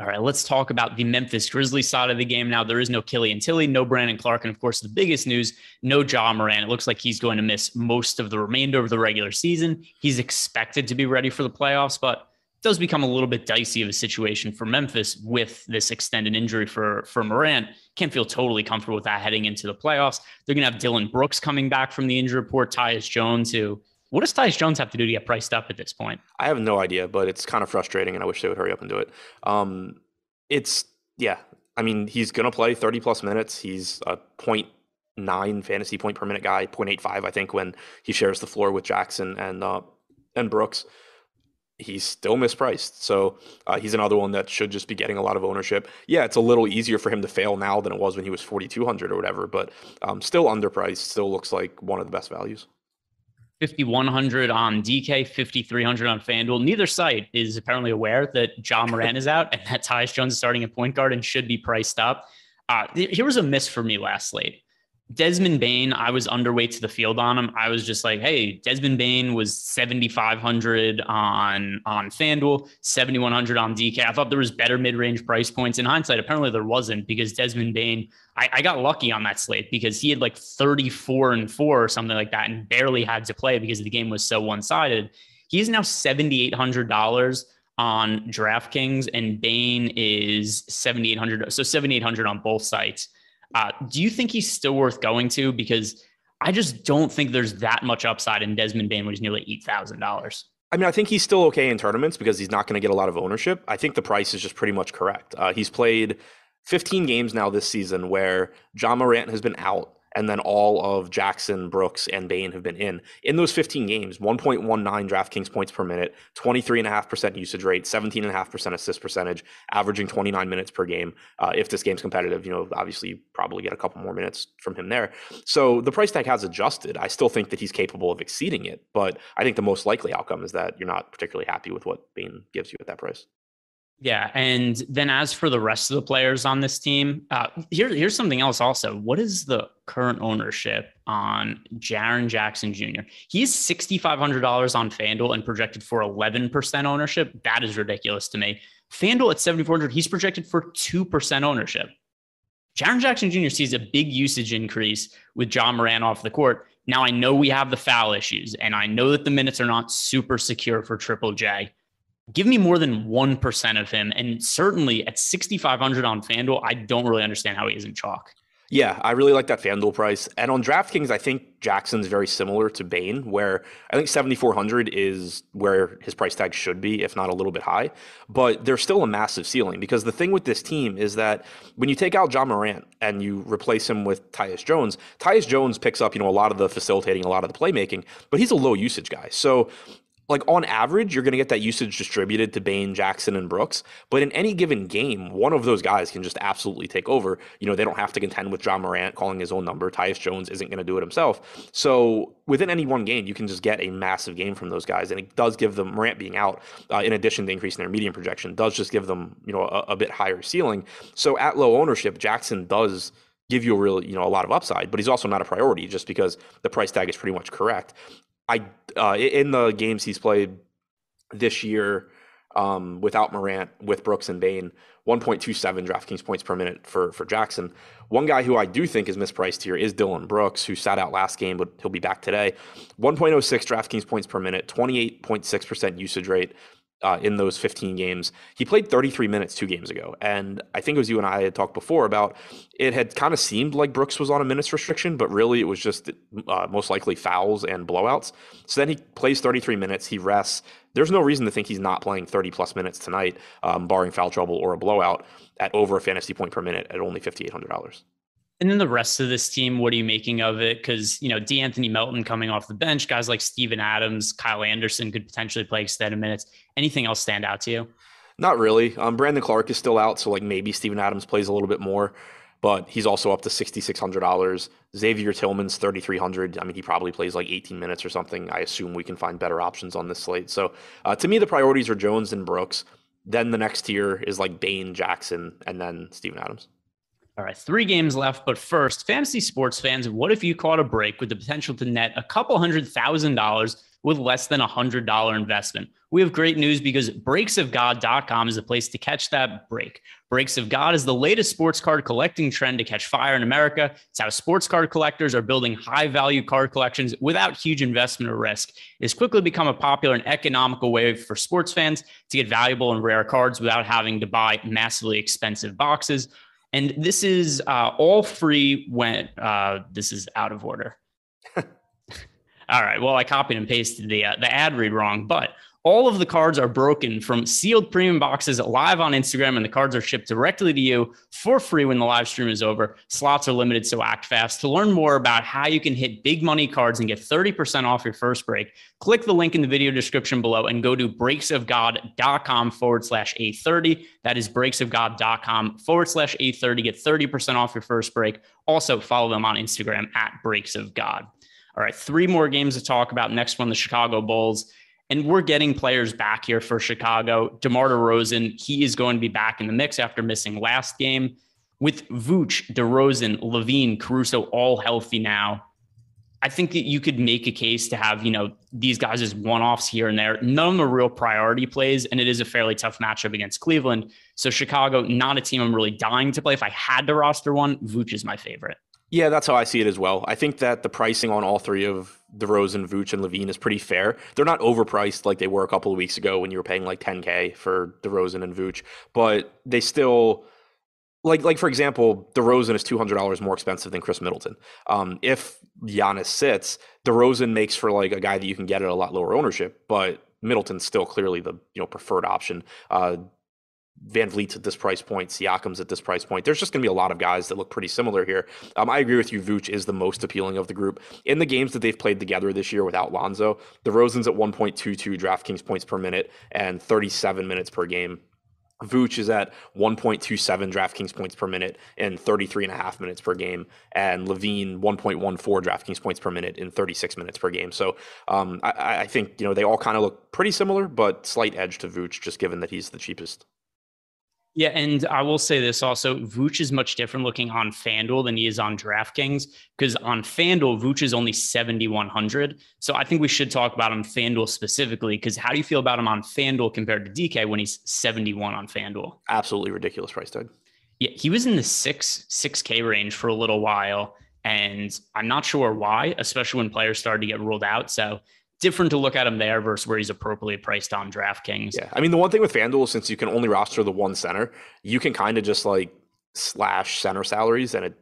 All right, let's talk about the Memphis Grizzlies side of the game now. There is no Killian Tillie, no Brandon Clarke, and of course, the biggest news no Ja Morant. It looks like he's going to miss most of the remainder of the regular season. He's expected to be ready for the playoffs, but does become a little bit dicey of a situation for Memphis with this extended injury for for Morant. Can't feel totally comfortable with that heading into the playoffs. They're going to have Dillon Brooks coming back from the injury report. Tyus Jones, who what does Tyus Jones have to do to get priced up at this point? I have no idea, but it's kind of frustrating, and I wish they would hurry up and do it. Um, it's yeah. I mean, he's going to play 30 plus minutes. He's a point nine fantasy point per minute guy, 0.85, I think, when he shares the floor with Jackson and uh, and Brooks he's still mispriced. So uh, he's another one that should just be getting a lot of ownership. Yeah, it's a little easier for him to fail now than it was when he was 4,200 or whatever, but um, still underpriced. Still looks like one of the best values. 5,100 on DK, 5,300 on FanDuel. Neither site is apparently aware that Ja Morant is out and that Tyus Jones is starting at point guard and should be priced up. Uh, here was a miss for me last slate. Desmond Bane, I was underweight to the field on him. I was just like, hey, Desmond Bane was 7,500 on on FanDuel, 7,100 on DK. I thought there was better mid range price points. In hindsight, apparently there wasn't because Desmond Bane, I, I, got lucky on that slate because he had like 34 and four or something like that and barely had to play because the game was so one sided. He's now $7,800 on DraftKings and Bane is 7,800. So 7,800 on both sites. Uh, do you think he's still worth going to? Because I just don't think there's that much upside in Desmond Bane when he's nearly eight thousand dollars. I mean, I think he's still okay in tournaments because he's not going to get a lot of ownership. I think the price is just pretty much correct. Uh, he's played 15 games now this season where Ja Morant has been out and then all of Jackson, Brooks, and Bane have been in. In those 15 games, 1.19 DraftKings points per minute, 23.5% usage rate, 17.5% assist percentage, averaging 29 minutes per game. Uh, if this game's competitive, you know, obviously you probably get a couple more minutes from him there. So the price tag has adjusted. I still think that he's capable of exceeding it, but I think the most likely outcome is that you're not particularly happy with what Bane gives you at that price. Yeah, and then as for the rest of the players on this team, uh, here, here's something else. Also, what is the current ownership on Jaren Jackson Jr.? He's sixty five hundred dollars on FanDuel and projected for eleven percent ownership. That is ridiculous to me. FanDuel at seventy four hundred, he's projected for two percent ownership. Jaren Jackson Jr. sees a big usage increase with Ja Morant off the court. Now I know we have the foul issues, and I know that the minutes are not super secure for Triple J give me more than 1% of him. And certainly at 6,500 on FanDuel, I don't really understand how he isn't chalk. Yeah, I really like that FanDuel price. And on DraftKings, I think Jackson's very similar to Bane, where I think 7,400 is where his price tag should be, if not a little bit high. But there's still a massive ceiling because the thing with this team is that when you take out Ja Morant and you replace him with Tyus Jones, Tyus Jones picks up, you know, a lot of the facilitating, a lot of the playmaking, but he's a low usage guy. So like on average, you're going to get that usage distributed to Bane, Jackson, and Brooks. But in any given game, one of those guys can just absolutely take over. You know, they don't have to contend with Ja Morant calling his own number. Tyus Jones isn't going to do it himself. So within any one game, you can just get a massive game from those guys. And it does give them, Morant being out, uh, in addition to increasing their median projection, does just give them, you know, a, a bit higher ceiling. So at low ownership, Jackson does give you a real, you know, a lot of upside, but he's also not a priority just because the price tag is pretty much correct. I uh, in the games he's played this year um, without Morant, with Brooks and Bane, 1.27 DraftKings points per minute for for Jackson. One guy who I do think is mispriced here is Dillon Brooks, who sat out last game, but he'll be back today. 1.06 DraftKings points per minute, 28.6% usage rate, uh, in those 15 games. He played 33 minutes two games ago. And I think it was you and I had talked before about it had kind of seemed like Brooks was on a minutes restriction, but really it was just uh, most likely fouls and blowouts. So then he plays 33 minutes, he rests. There's no reason to think he's not playing 30 plus minutes tonight, um, barring foul trouble or a blowout at over a fantasy point per minute at only $5,800. And then the rest of this team, what are you making of it? Because, you know, De'Anthony Melton coming off the bench, guys like Steven Adams, Kyle Anderson could potentially play extended minutes. Anything else stand out to you? Not really. Um, Brandon Clarke is still out, so like maybe Steven Adams plays a little bit more, but he's also up to sixty six hundred dollars. Xavier Tillman's thirty three hundred. I mean, he probably plays like eighteen minutes or something. I assume we can find better options on this slate. So uh, to me, the priorities are Jones and Brooks. Then the next tier is like Bane, Jackson, and then Steven Adams. All right, three games left. But first, fantasy sports fans, what if you caught a break with the potential to net a couple hundred thousand dollars with less than a hundred dollar investment? We have great news because breaksofgod.com is a place to catch that break. Breaks of God is the latest sports card collecting trend to catch fire in America. It's how sports card collectors are building high value card collections without huge investment or risk. It's quickly become a popular and economical way for sports fans to get valuable and rare cards without having to buy massively expensive boxes. And this is uh, all free when uh, this is out of order. all right. Well, I copied and pasted the uh, the ad read wrong, but all of the cards are broken from sealed premium boxes live on Instagram, and the cards are shipped directly to you for free when the live stream is over. Slots are limited, so act fast. To learn more about how you can hit big money cards and get 30% off your first break, click the link in the video description below and go to breaksofgod.com forward slash A30. That is breaksofgod.com forward slash A30. Get 30% off your first break. Also, follow them on Instagram at Breaks of God. All right, three more games to talk about. Next one, the Chicago Bulls. And we're getting players back here for Chicago. DeMar DeRozan, he is going to be back in the mix after missing last game. With Vooch, DeRozan, LaVine, Caruso all healthy now. I think that you could make a case to have, you know, these guys as one-offs here and there. None of them are real priority plays, and it is a fairly tough matchup against Cleveland. So Chicago, not a team I'm really dying to play. If I had to roster one, Vooch is my favorite. Yeah, that's how I see it as well. I think that the pricing on all three of DeRozan, Vooch, and LaVine is pretty fair. They're not overpriced like they were a couple of weeks ago when you were paying like 10K for DeRozan and Vooch, but they still like like for example, DeRozan is two hundred dollars more expensive than Chris Middleton. Um, if Giannis sits, DeRozan makes for like a guy that you can get at a lot lower ownership, but Middleton's still clearly the you know preferred option. Uh, VanVleet's at this price point, Siakam's at this price point. There's just going to be a lot of guys that look pretty similar here. Um, I agree with you. Vooch is the most appealing of the group. In the games that they've played together this year without Lonzo, DeRozan's at 1.22 DraftKings points per minute and 37 minutes per game. Vooch is at 1.27 DraftKings points per minute and 33 and a half minutes per game, and LaVine 1.14 DraftKings points per minute in 36 minutes per game. So um, I, I, think you know they all kind of look pretty similar, but slight edge to Vooch, just given that he's the cheapest. Yeah, and I will say this also: Vooch is much different looking on FanDuel than he is on DraftKings because on FanDuel, Vooch is only seventy one hundred. So I think we should talk about him FanDuel specifically because how do you feel about him on FanDuel compared to DK when he's seventy one on FanDuel? Absolutely ridiculous price tag. Yeah, he was in the six six K range for a little while, and I'm not sure why, especially when players started to get ruled out. So different to look at him there versus where he's appropriately priced on DraftKings. Yeah. I mean, the one thing with FanDuel, since you can only roster the one center, you can kind of just like slash center salaries and it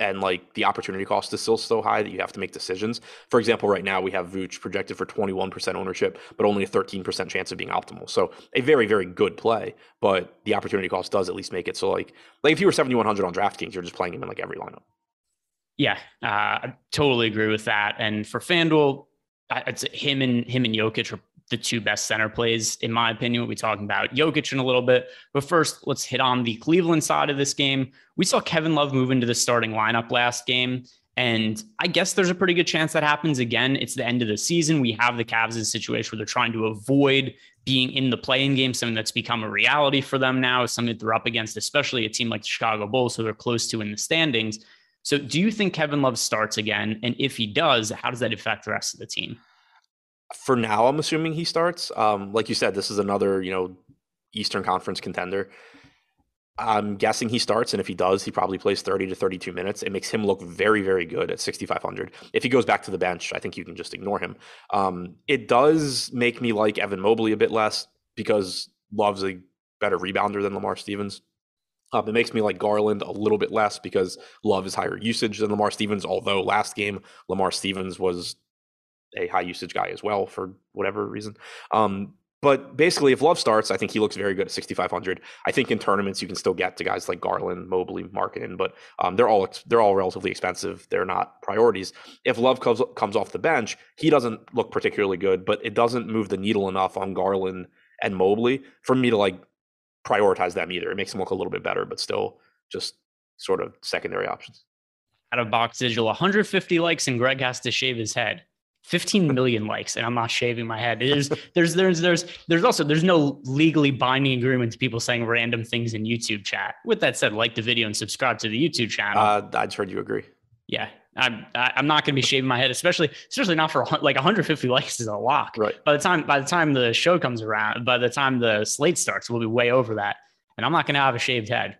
and like the opportunity cost is still so high that you have to make decisions. For example, right now we have Vooch projected for 21% ownership, but only a 13% chance of being optimal. So a very, very good play, but the opportunity cost does at least make it so like like if you were 7100 on DraftKings, you're just playing him in like every lineup. Yeah, uh, I totally agree with that. And for FanDuel, it's him and him and Jokic are the two best center plays, in my opinion. We'll be talking about Jokic in a little bit. But first, let's hit on the Cleveland side of this game. We saw Kevin Love move into the starting lineup last game. And I guess there's a pretty good chance that happens again. It's the end of the season. We have the Cavs in a situation where they're trying to avoid being in the play-in game, something that's become a reality for them now, something that they're up against, especially a team like the Chicago Bulls, who they're close to in the standings. So, do you think Kevin Love starts again? And if he does, how does that affect the rest of the team? For now, I'm assuming he starts. Um, like you said, this is another you know Eastern Conference contender. I'm guessing he starts, and if he does, he probably plays 30 to 32 minutes. It makes him look very, very good at 6,500. If he goes back to the bench, I think you can just ignore him. Um, it does make me like Evan Mobley a bit less because Love's a better rebounder than Lamar Stevens. Um, it makes me like Garland a little bit less because Love is higher usage than Lamar Stevens. Although last game Lamar Stevens was a high usage guy as well for whatever reason. Um, but basically, if Love starts, I think he looks very good at 6,500. I think in tournaments you can still get to guys like Garland, Mobley, Markkanen, but um, they're all they're all relatively expensive. They're not priorities. If Love comes comes off the bench, he doesn't look particularly good, but it doesn't move the needle enough on Garland and Mobley for me to like prioritize them either. It makes them look a little bit better, but still just sort of secondary options. Out of box digital, 150 likes, and Greg has to shave his head. 15 million likes, and I'm not shaving my head. There's, there's, there's, there's, there's also there's no legally binding agreement to people saying random things in YouTube chat. With that said, like the video and subscribe to the YouTube channel. Uh, I just heard you agree. Yeah, I'm I'm not going to be shaving my head, especially especially not for like 150 likes is a lock. Right. By the time by the time the show comes around, by the time the slate starts, we'll be way over that, and I'm not going to have a shaved head.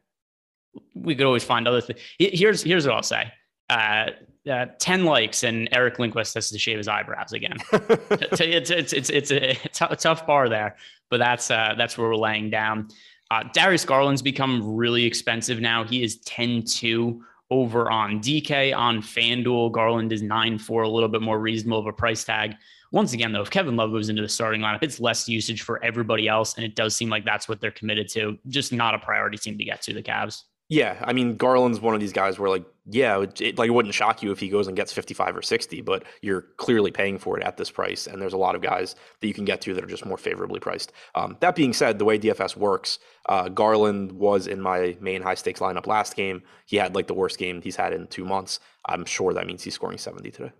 We could always find other things. Here's here's what I'll say. Uh, uh, 10 likes and Eric Lindquist has to shave his eyebrows again. it's, it's, it's, it's, a, it's a tough bar there, but that's, uh, that's where we're laying down. Uh, Darius Garland's become really expensive now. He is 10 2 over on DK on FanDuel. Garland is 9 4, a little bit more reasonable of a price tag. Once again, though, if Kevin Love goes into the starting lineup, it's less usage for everybody else. And it does seem like that's what they're committed to. Just not a priority team to get to the Cavs. Yeah, I mean Garland's one of these guys where like yeah, it, it, like it wouldn't shock you if he goes and gets 55 or 60, but you're clearly paying for it at this price and there's a lot of guys that you can get to that are just more favorably priced. Um, that being said, the way DFS works, uh, Garland was in my main high stakes lineup last game. He had like the worst game he's had in 2 months. I'm sure that means he's scoring 70 today.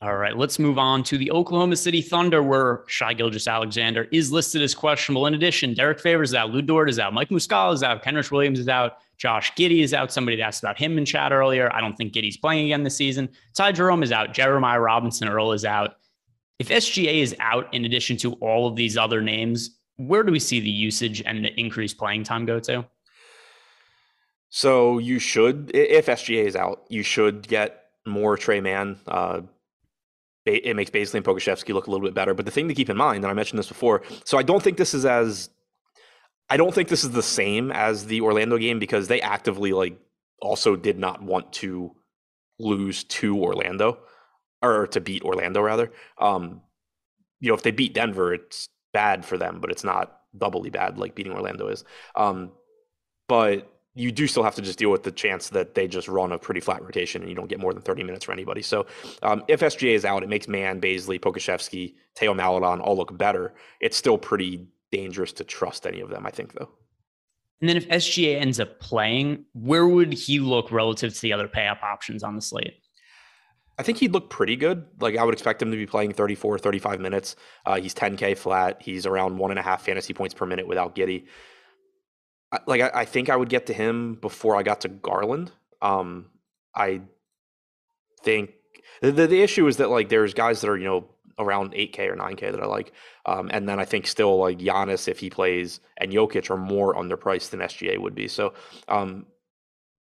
All right, let's move on to the Oklahoma City Thunder, where Shai Gilgeous-Alexander is listed as questionable. In addition, Derrick Favors is out, Lu Dort is out, Mike Muscala is out, Kenrich Williams is out, Josh Giddey is out. Somebody asked about him in chat earlier. I don't think Giddey's playing again this season. Ty Jerome is out. Jeremiah Robinson Earl is out. If SGA is out, in addition to all of these other names, where do we see the usage and the increased playing time go to? So you should, if SGA is out, you should get more Tre Mann. Uh, it makes Bazley and Pokusevski look a little bit better. But the thing to keep in mind, and I mentioned this before, so I don't think this is as I don't think this is the same as the Orlando game because they actively like also did not want to lose to Orlando or to beat Orlando rather. Um, you know, if they beat Denver, it's bad for them, but it's not doubly bad like beating Orlando is. Um, but you do still have to just deal with the chance that they just run a pretty flat rotation and you don't get more than 30 minutes for anybody. So um, if SGA is out, it makes Mann, Bazley, Pokusevski, Theo Maledon all look better. It's still pretty dangerous to trust any of them, I think, though. And then if SGA ends up playing, where would he look relative to the other pay up options on the slate? I think he'd look pretty good. Like I would expect him to be playing 34, 35 minutes. Uh, he's 10K flat. He's around one and a half fantasy points per minute without Giddey. like I, I, think I would get to him before I got to Garland. Um, I think the, the issue is that like there's guys that are you know around 8K or 9K that I like, um, and then I think still like Giannis if he plays and Jokic are more underpriced than SGA would be. So um,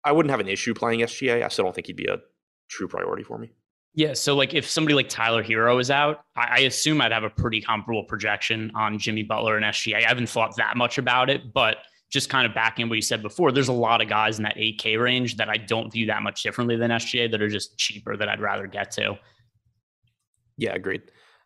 I wouldn't have an issue playing SGA. I still don't think he'd be a true priority for me. Yeah, so like if somebody like Tyler Herro is out, I, I, assume I'd have a pretty comparable projection on Jimmy Butler and SGA. I haven't thought that much about it, but just kind of backing what you said before, there's a lot of guys in that 8K range that I don't view that much differently than SGA that are just cheaper that I'd rather get to. Yeah, agreed.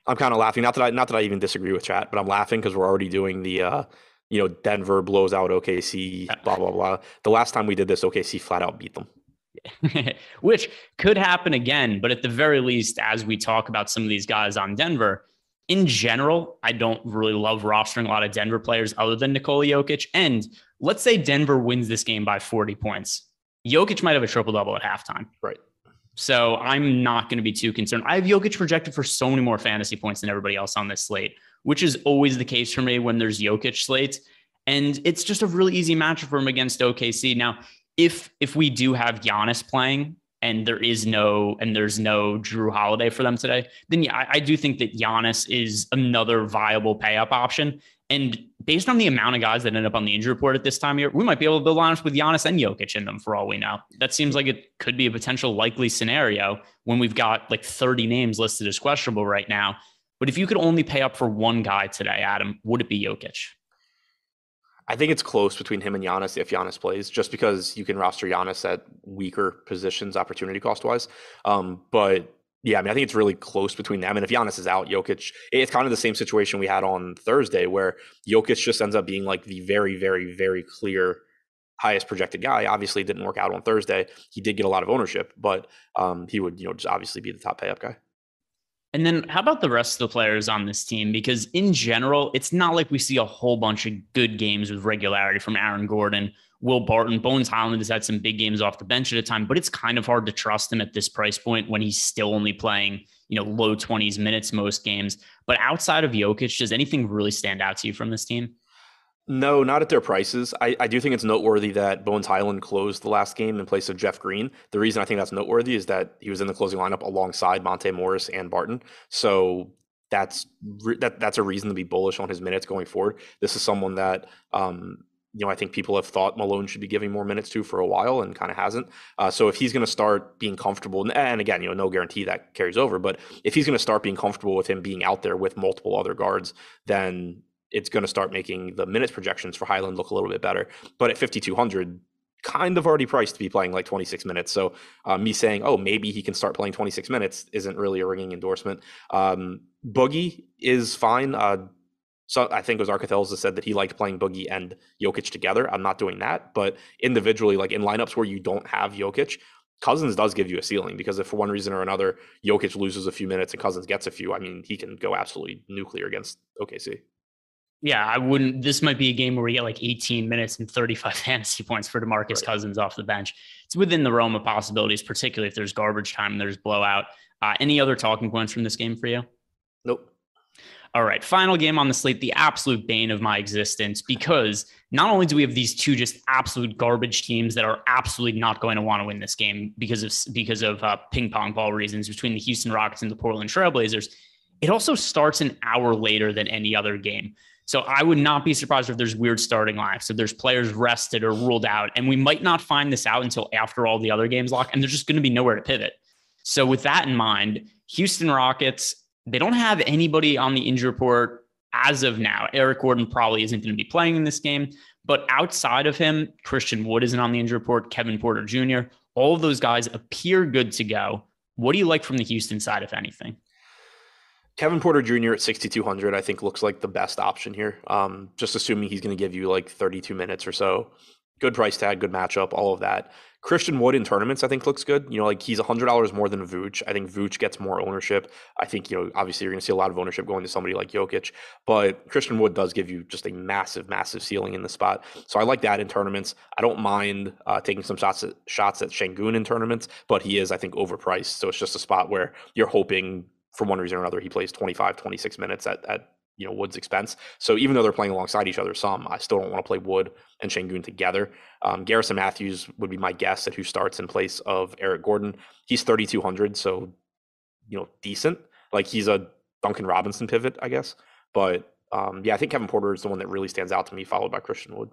I'm kind of laughing. Not that I not that I even disagree with chat, but I'm laughing because we're already doing the uh, you know, Denver blows out OKC, blah blah blah. The last time we did this, OKC flat out beat them. which could happen again. But at the very least, as we talk about some of these guys on Denver, in general, I don't really love rostering a lot of Denver players other than Nikola Jokic. And let's say Denver wins this game by 40 points. Jokic might have a triple double at halftime. Right. So I'm not going to be too concerned. I have Jokic projected for so many more fantasy points than everybody else on this slate, which is always the case for me when there's Jokic slates. And it's just a really easy matchup for him against OKC. Now, if if we do have Giannis playing and there is no and there's no Drew Holiday for them today, then yeah, I, I do think that Giannis is another viable pay up option. And based on the amount of guys that end up on the injury report at this time of year, we might be able to build lineups with Giannis and Jokic in them for all we know. That seems like it could be a potential likely scenario when we've got like 30 names listed as questionable right now. But if you could only pay up for one guy today, Adam, would it be Jokic? I think it's close between him and Giannis if Giannis plays, just because you can roster Giannis at weaker positions, opportunity cost wise. Um, but yeah, I mean, I think it's really close between them. And if Giannis is out, Jokic, it's kind of the same situation we had on Thursday, where Jokic just ends up being like the very, very, very clear highest projected guy. Obviously, didn't work out on Thursday. He did get a lot of ownership, but um, he would, you know, just obviously be the top pay up guy. And then how about the rest of the players on this team? Because in general, it's not like we see a whole bunch of good games with regularity from Aaron Gordon, Will Barton. Bones Hyland has had some big games off the bench at a time, but it's kind of hard to trust him at this price point when he's still only playing, you know, low 20s minutes most games. But outside of Jokic, does anything really stand out to you from this team? No, not at their prices. I, I do think it's noteworthy that Bones Hyland closed the last game in place of Jeff Green. The reason I think that's noteworthy is that he was in the closing lineup alongside Monte Morris and Barton. So that's that that's a reason to be bullish on his minutes going forward. This is someone that um, you know I think people have thought Malone should be giving more minutes to for a while and kind of hasn't. Uh, so if he's going to start being comfortable, and again, you know, no guarantee that carries over, but if he's going to start being comfortable with him being out there with multiple other guards, then it's going to start making the minutes projections for Hyland look a little bit better. But at 5,200, kind of already priced to be playing like 26 minutes. So uh, me saying, oh, maybe he can start playing 26 minutes isn't really a ringing endorsement. Um, Boogie is fine. Uh, so I think it was said that he liked playing Boogie and Jokic together. I'm not doing that, but individually, like in lineups where you don't have Jokic, Cousins does give you a ceiling because if for one reason or another Jokic loses a few minutes and Cousins gets a few, I mean, he can go absolutely nuclear against OKC. Yeah, I wouldn't. This might be a game where we get like 18 minutes and 35 fantasy points for DeMarcus right. Cousins off the bench. It's within the realm of possibilities, particularly if there's garbage time and there's blowout. Uh, any other talking points from this game for you? Nope. All right, final game on the slate, the absolute bane of my existence, because not only do we have these two just absolute garbage teams that are absolutely not going to want to win this game because of because of uh, ping pong ball reasons between the Houston Rockets and the Portland Trailblazers, it also starts an hour later than any other game. So I would not be surprised if there's weird starting lines. So there's players rested or ruled out, and we might not find this out until after all the other games lock, and there's just going to be nowhere to pivot. So with that in mind, Houston Rockets, they don't have anybody on the injury report as of now. Eric Gordon probably isn't going to be playing in this game, but outside of him, Christian Wood isn't on the injury report, Kevin Porter Jr., all of those guys appear good to go. What do you like from the Houston side, if anything? Kevin Porter Jr. at 6,200, I think looks like the best option here. Um, just assuming he's going to give you like 32 minutes or so. Good price tag, good matchup, all of that. Christian Wood in tournaments, I think looks good. You know, like he's $100 more than Vooch. I think Vooch gets more ownership. I think, you know, obviously you're going to see a lot of ownership going to somebody like Jokic, but Christian Wood does give you just a massive, massive ceiling in the spot. So I like that in tournaments. I don't mind uh, taking some shots at, shots at Sengun in tournaments, but he is, I think, overpriced. So it's just a spot where you're hoping for one reason or another, he plays 25, 26 minutes at, at you know Wood's expense. So even though they're playing alongside each other some, I still don't want to play Wood and Sengun together. Um, Garrison Matthews would be my guess at who starts in place of Eric Gordon. He's 3,200, so you know decent. Like he's a Duncan Robinson pivot, I guess. But um, yeah, I think Kevin Porter is the one that really stands out to me, followed by Christian Wood.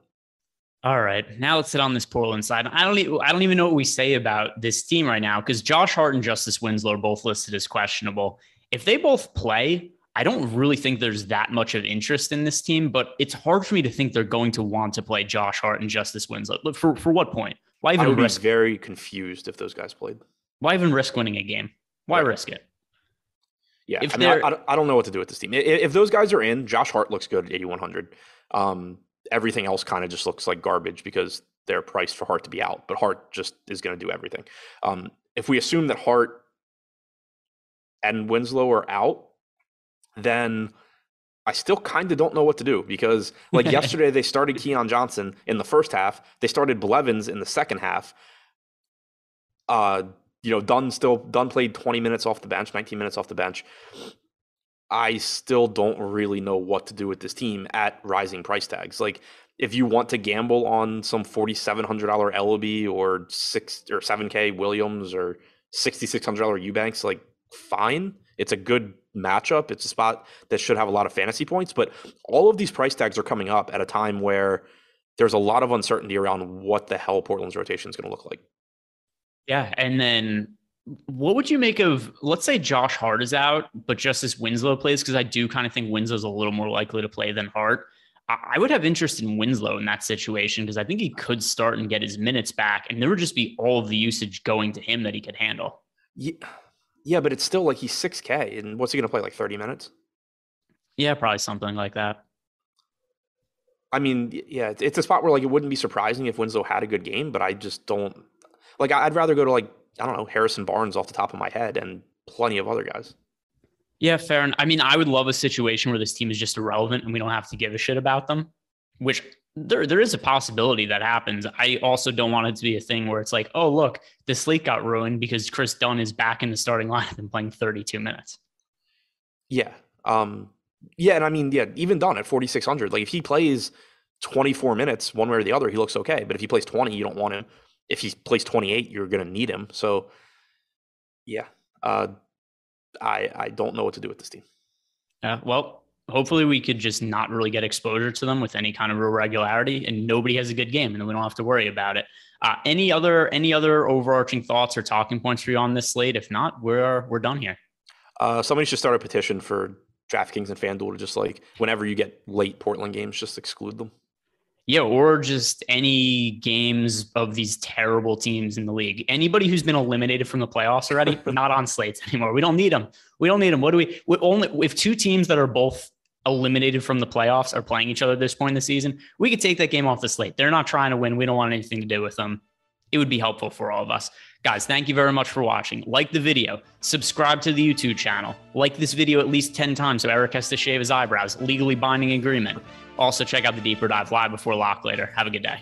All right, now let's sit on this Portland side. I don't, I don't even know what we say about this team right now because Josh Hart and Justice Winslow are both listed as questionable. If they both play, I don't really think there's that much of interest in this team, but it's hard for me to think they're going to want to play Josh Hart and Justice Winslow. For for what point? Why even I would risk? Be very confused if those guys played. Why even risk winning a game? Why right. risk it? Yeah, if I, mean, I, I, don't know what to do with this team. If, if those guys are in, Josh Hart looks good at 8100. Um, everything else kind of just looks like garbage because they're priced for Hart to be out, but Hart just is going to do everything. Um, if we assume that Hart and Winslow are out, then I still kind of don't know what to do because, like yesterday, they started Keon Johnson in the first half. They started Blevins in the second half. Uh, you know, Dunn still Dunn played 20 minutes off the bench, 19 minutes off the bench. I still don't really know what to do with this team at rising price tags. Like, if you want to gamble on some forty-seven hundred dollar Elleby or six or seven K Williams or sixty-six hundred dollar Eubanks, like fine. It's a good matchup. It's a spot that should have a lot of fantasy points. But all of these price tags are coming up at a time where there's a lot of uncertainty around what the hell Portland's rotation is going to look like. Yeah, and then what would you make of let's say Josh Hart is out, but Justice Winslow plays because I do kind of think Winslow's a little more likely to play than Hart. I would have interest in Winslow in that situation because I think he could start and get his minutes back, and there would just be all of the usage going to him that he could handle. Yeah, yeah, but it's still like he's six K, and what's he going to play like thirty minutes? Yeah, probably something like that. I mean, yeah, it's a spot where like it wouldn't be surprising if Winslow had a good game, but I just don't like. I'd rather go to like I don't know, Harrison Barnes off the top of my head and plenty of other guys. Yeah, fair. And I mean, I would love a situation where this team is just irrelevant and we don't have to give a shit about them, which there there is a possibility that happens. I also don't want it to be a thing where it's like, oh look, the slate got ruined because Kris Dunn is back in the starting lineup and playing 32 minutes. Yeah. Um yeah, and I mean, yeah, even Dunn at 4600, like if he plays 24 minutes one way or the other, he looks okay. But if he plays 20, you don't want him if he plays 28, you're going to need him. So, yeah, uh, I I don't know what to do with this team. Yeah, well, hopefully we could just not really get exposure to them with any kind of real regularity, and nobody has a good game, and we don't have to worry about it. Uh, any other any other overarching thoughts or talking points for you on this slate? If not, we're we're done here. Uh, somebody should start a petition for DraftKings and FanDuel to just like whenever you get late Portland games, just exclude them. Yeah, or just any games of these terrible teams in the league. Anybody who's been eliminated from the playoffs already, not on slates anymore. We don't need them. We don't need them. What do we, we only if two teams that are both eliminated from the playoffs are playing each other at this point in the season, we could take that game off the slate. They're not trying to win. We don't want anything to do with them. It would be helpful for all of us. Guys, thank you very much for watching. Like the video, subscribe to the YouTube channel, like this video at least 10 times so Eric has to shave his eyebrows. Legally binding agreement. Also, check out the Deeper Dive live before lock later. Have a good day.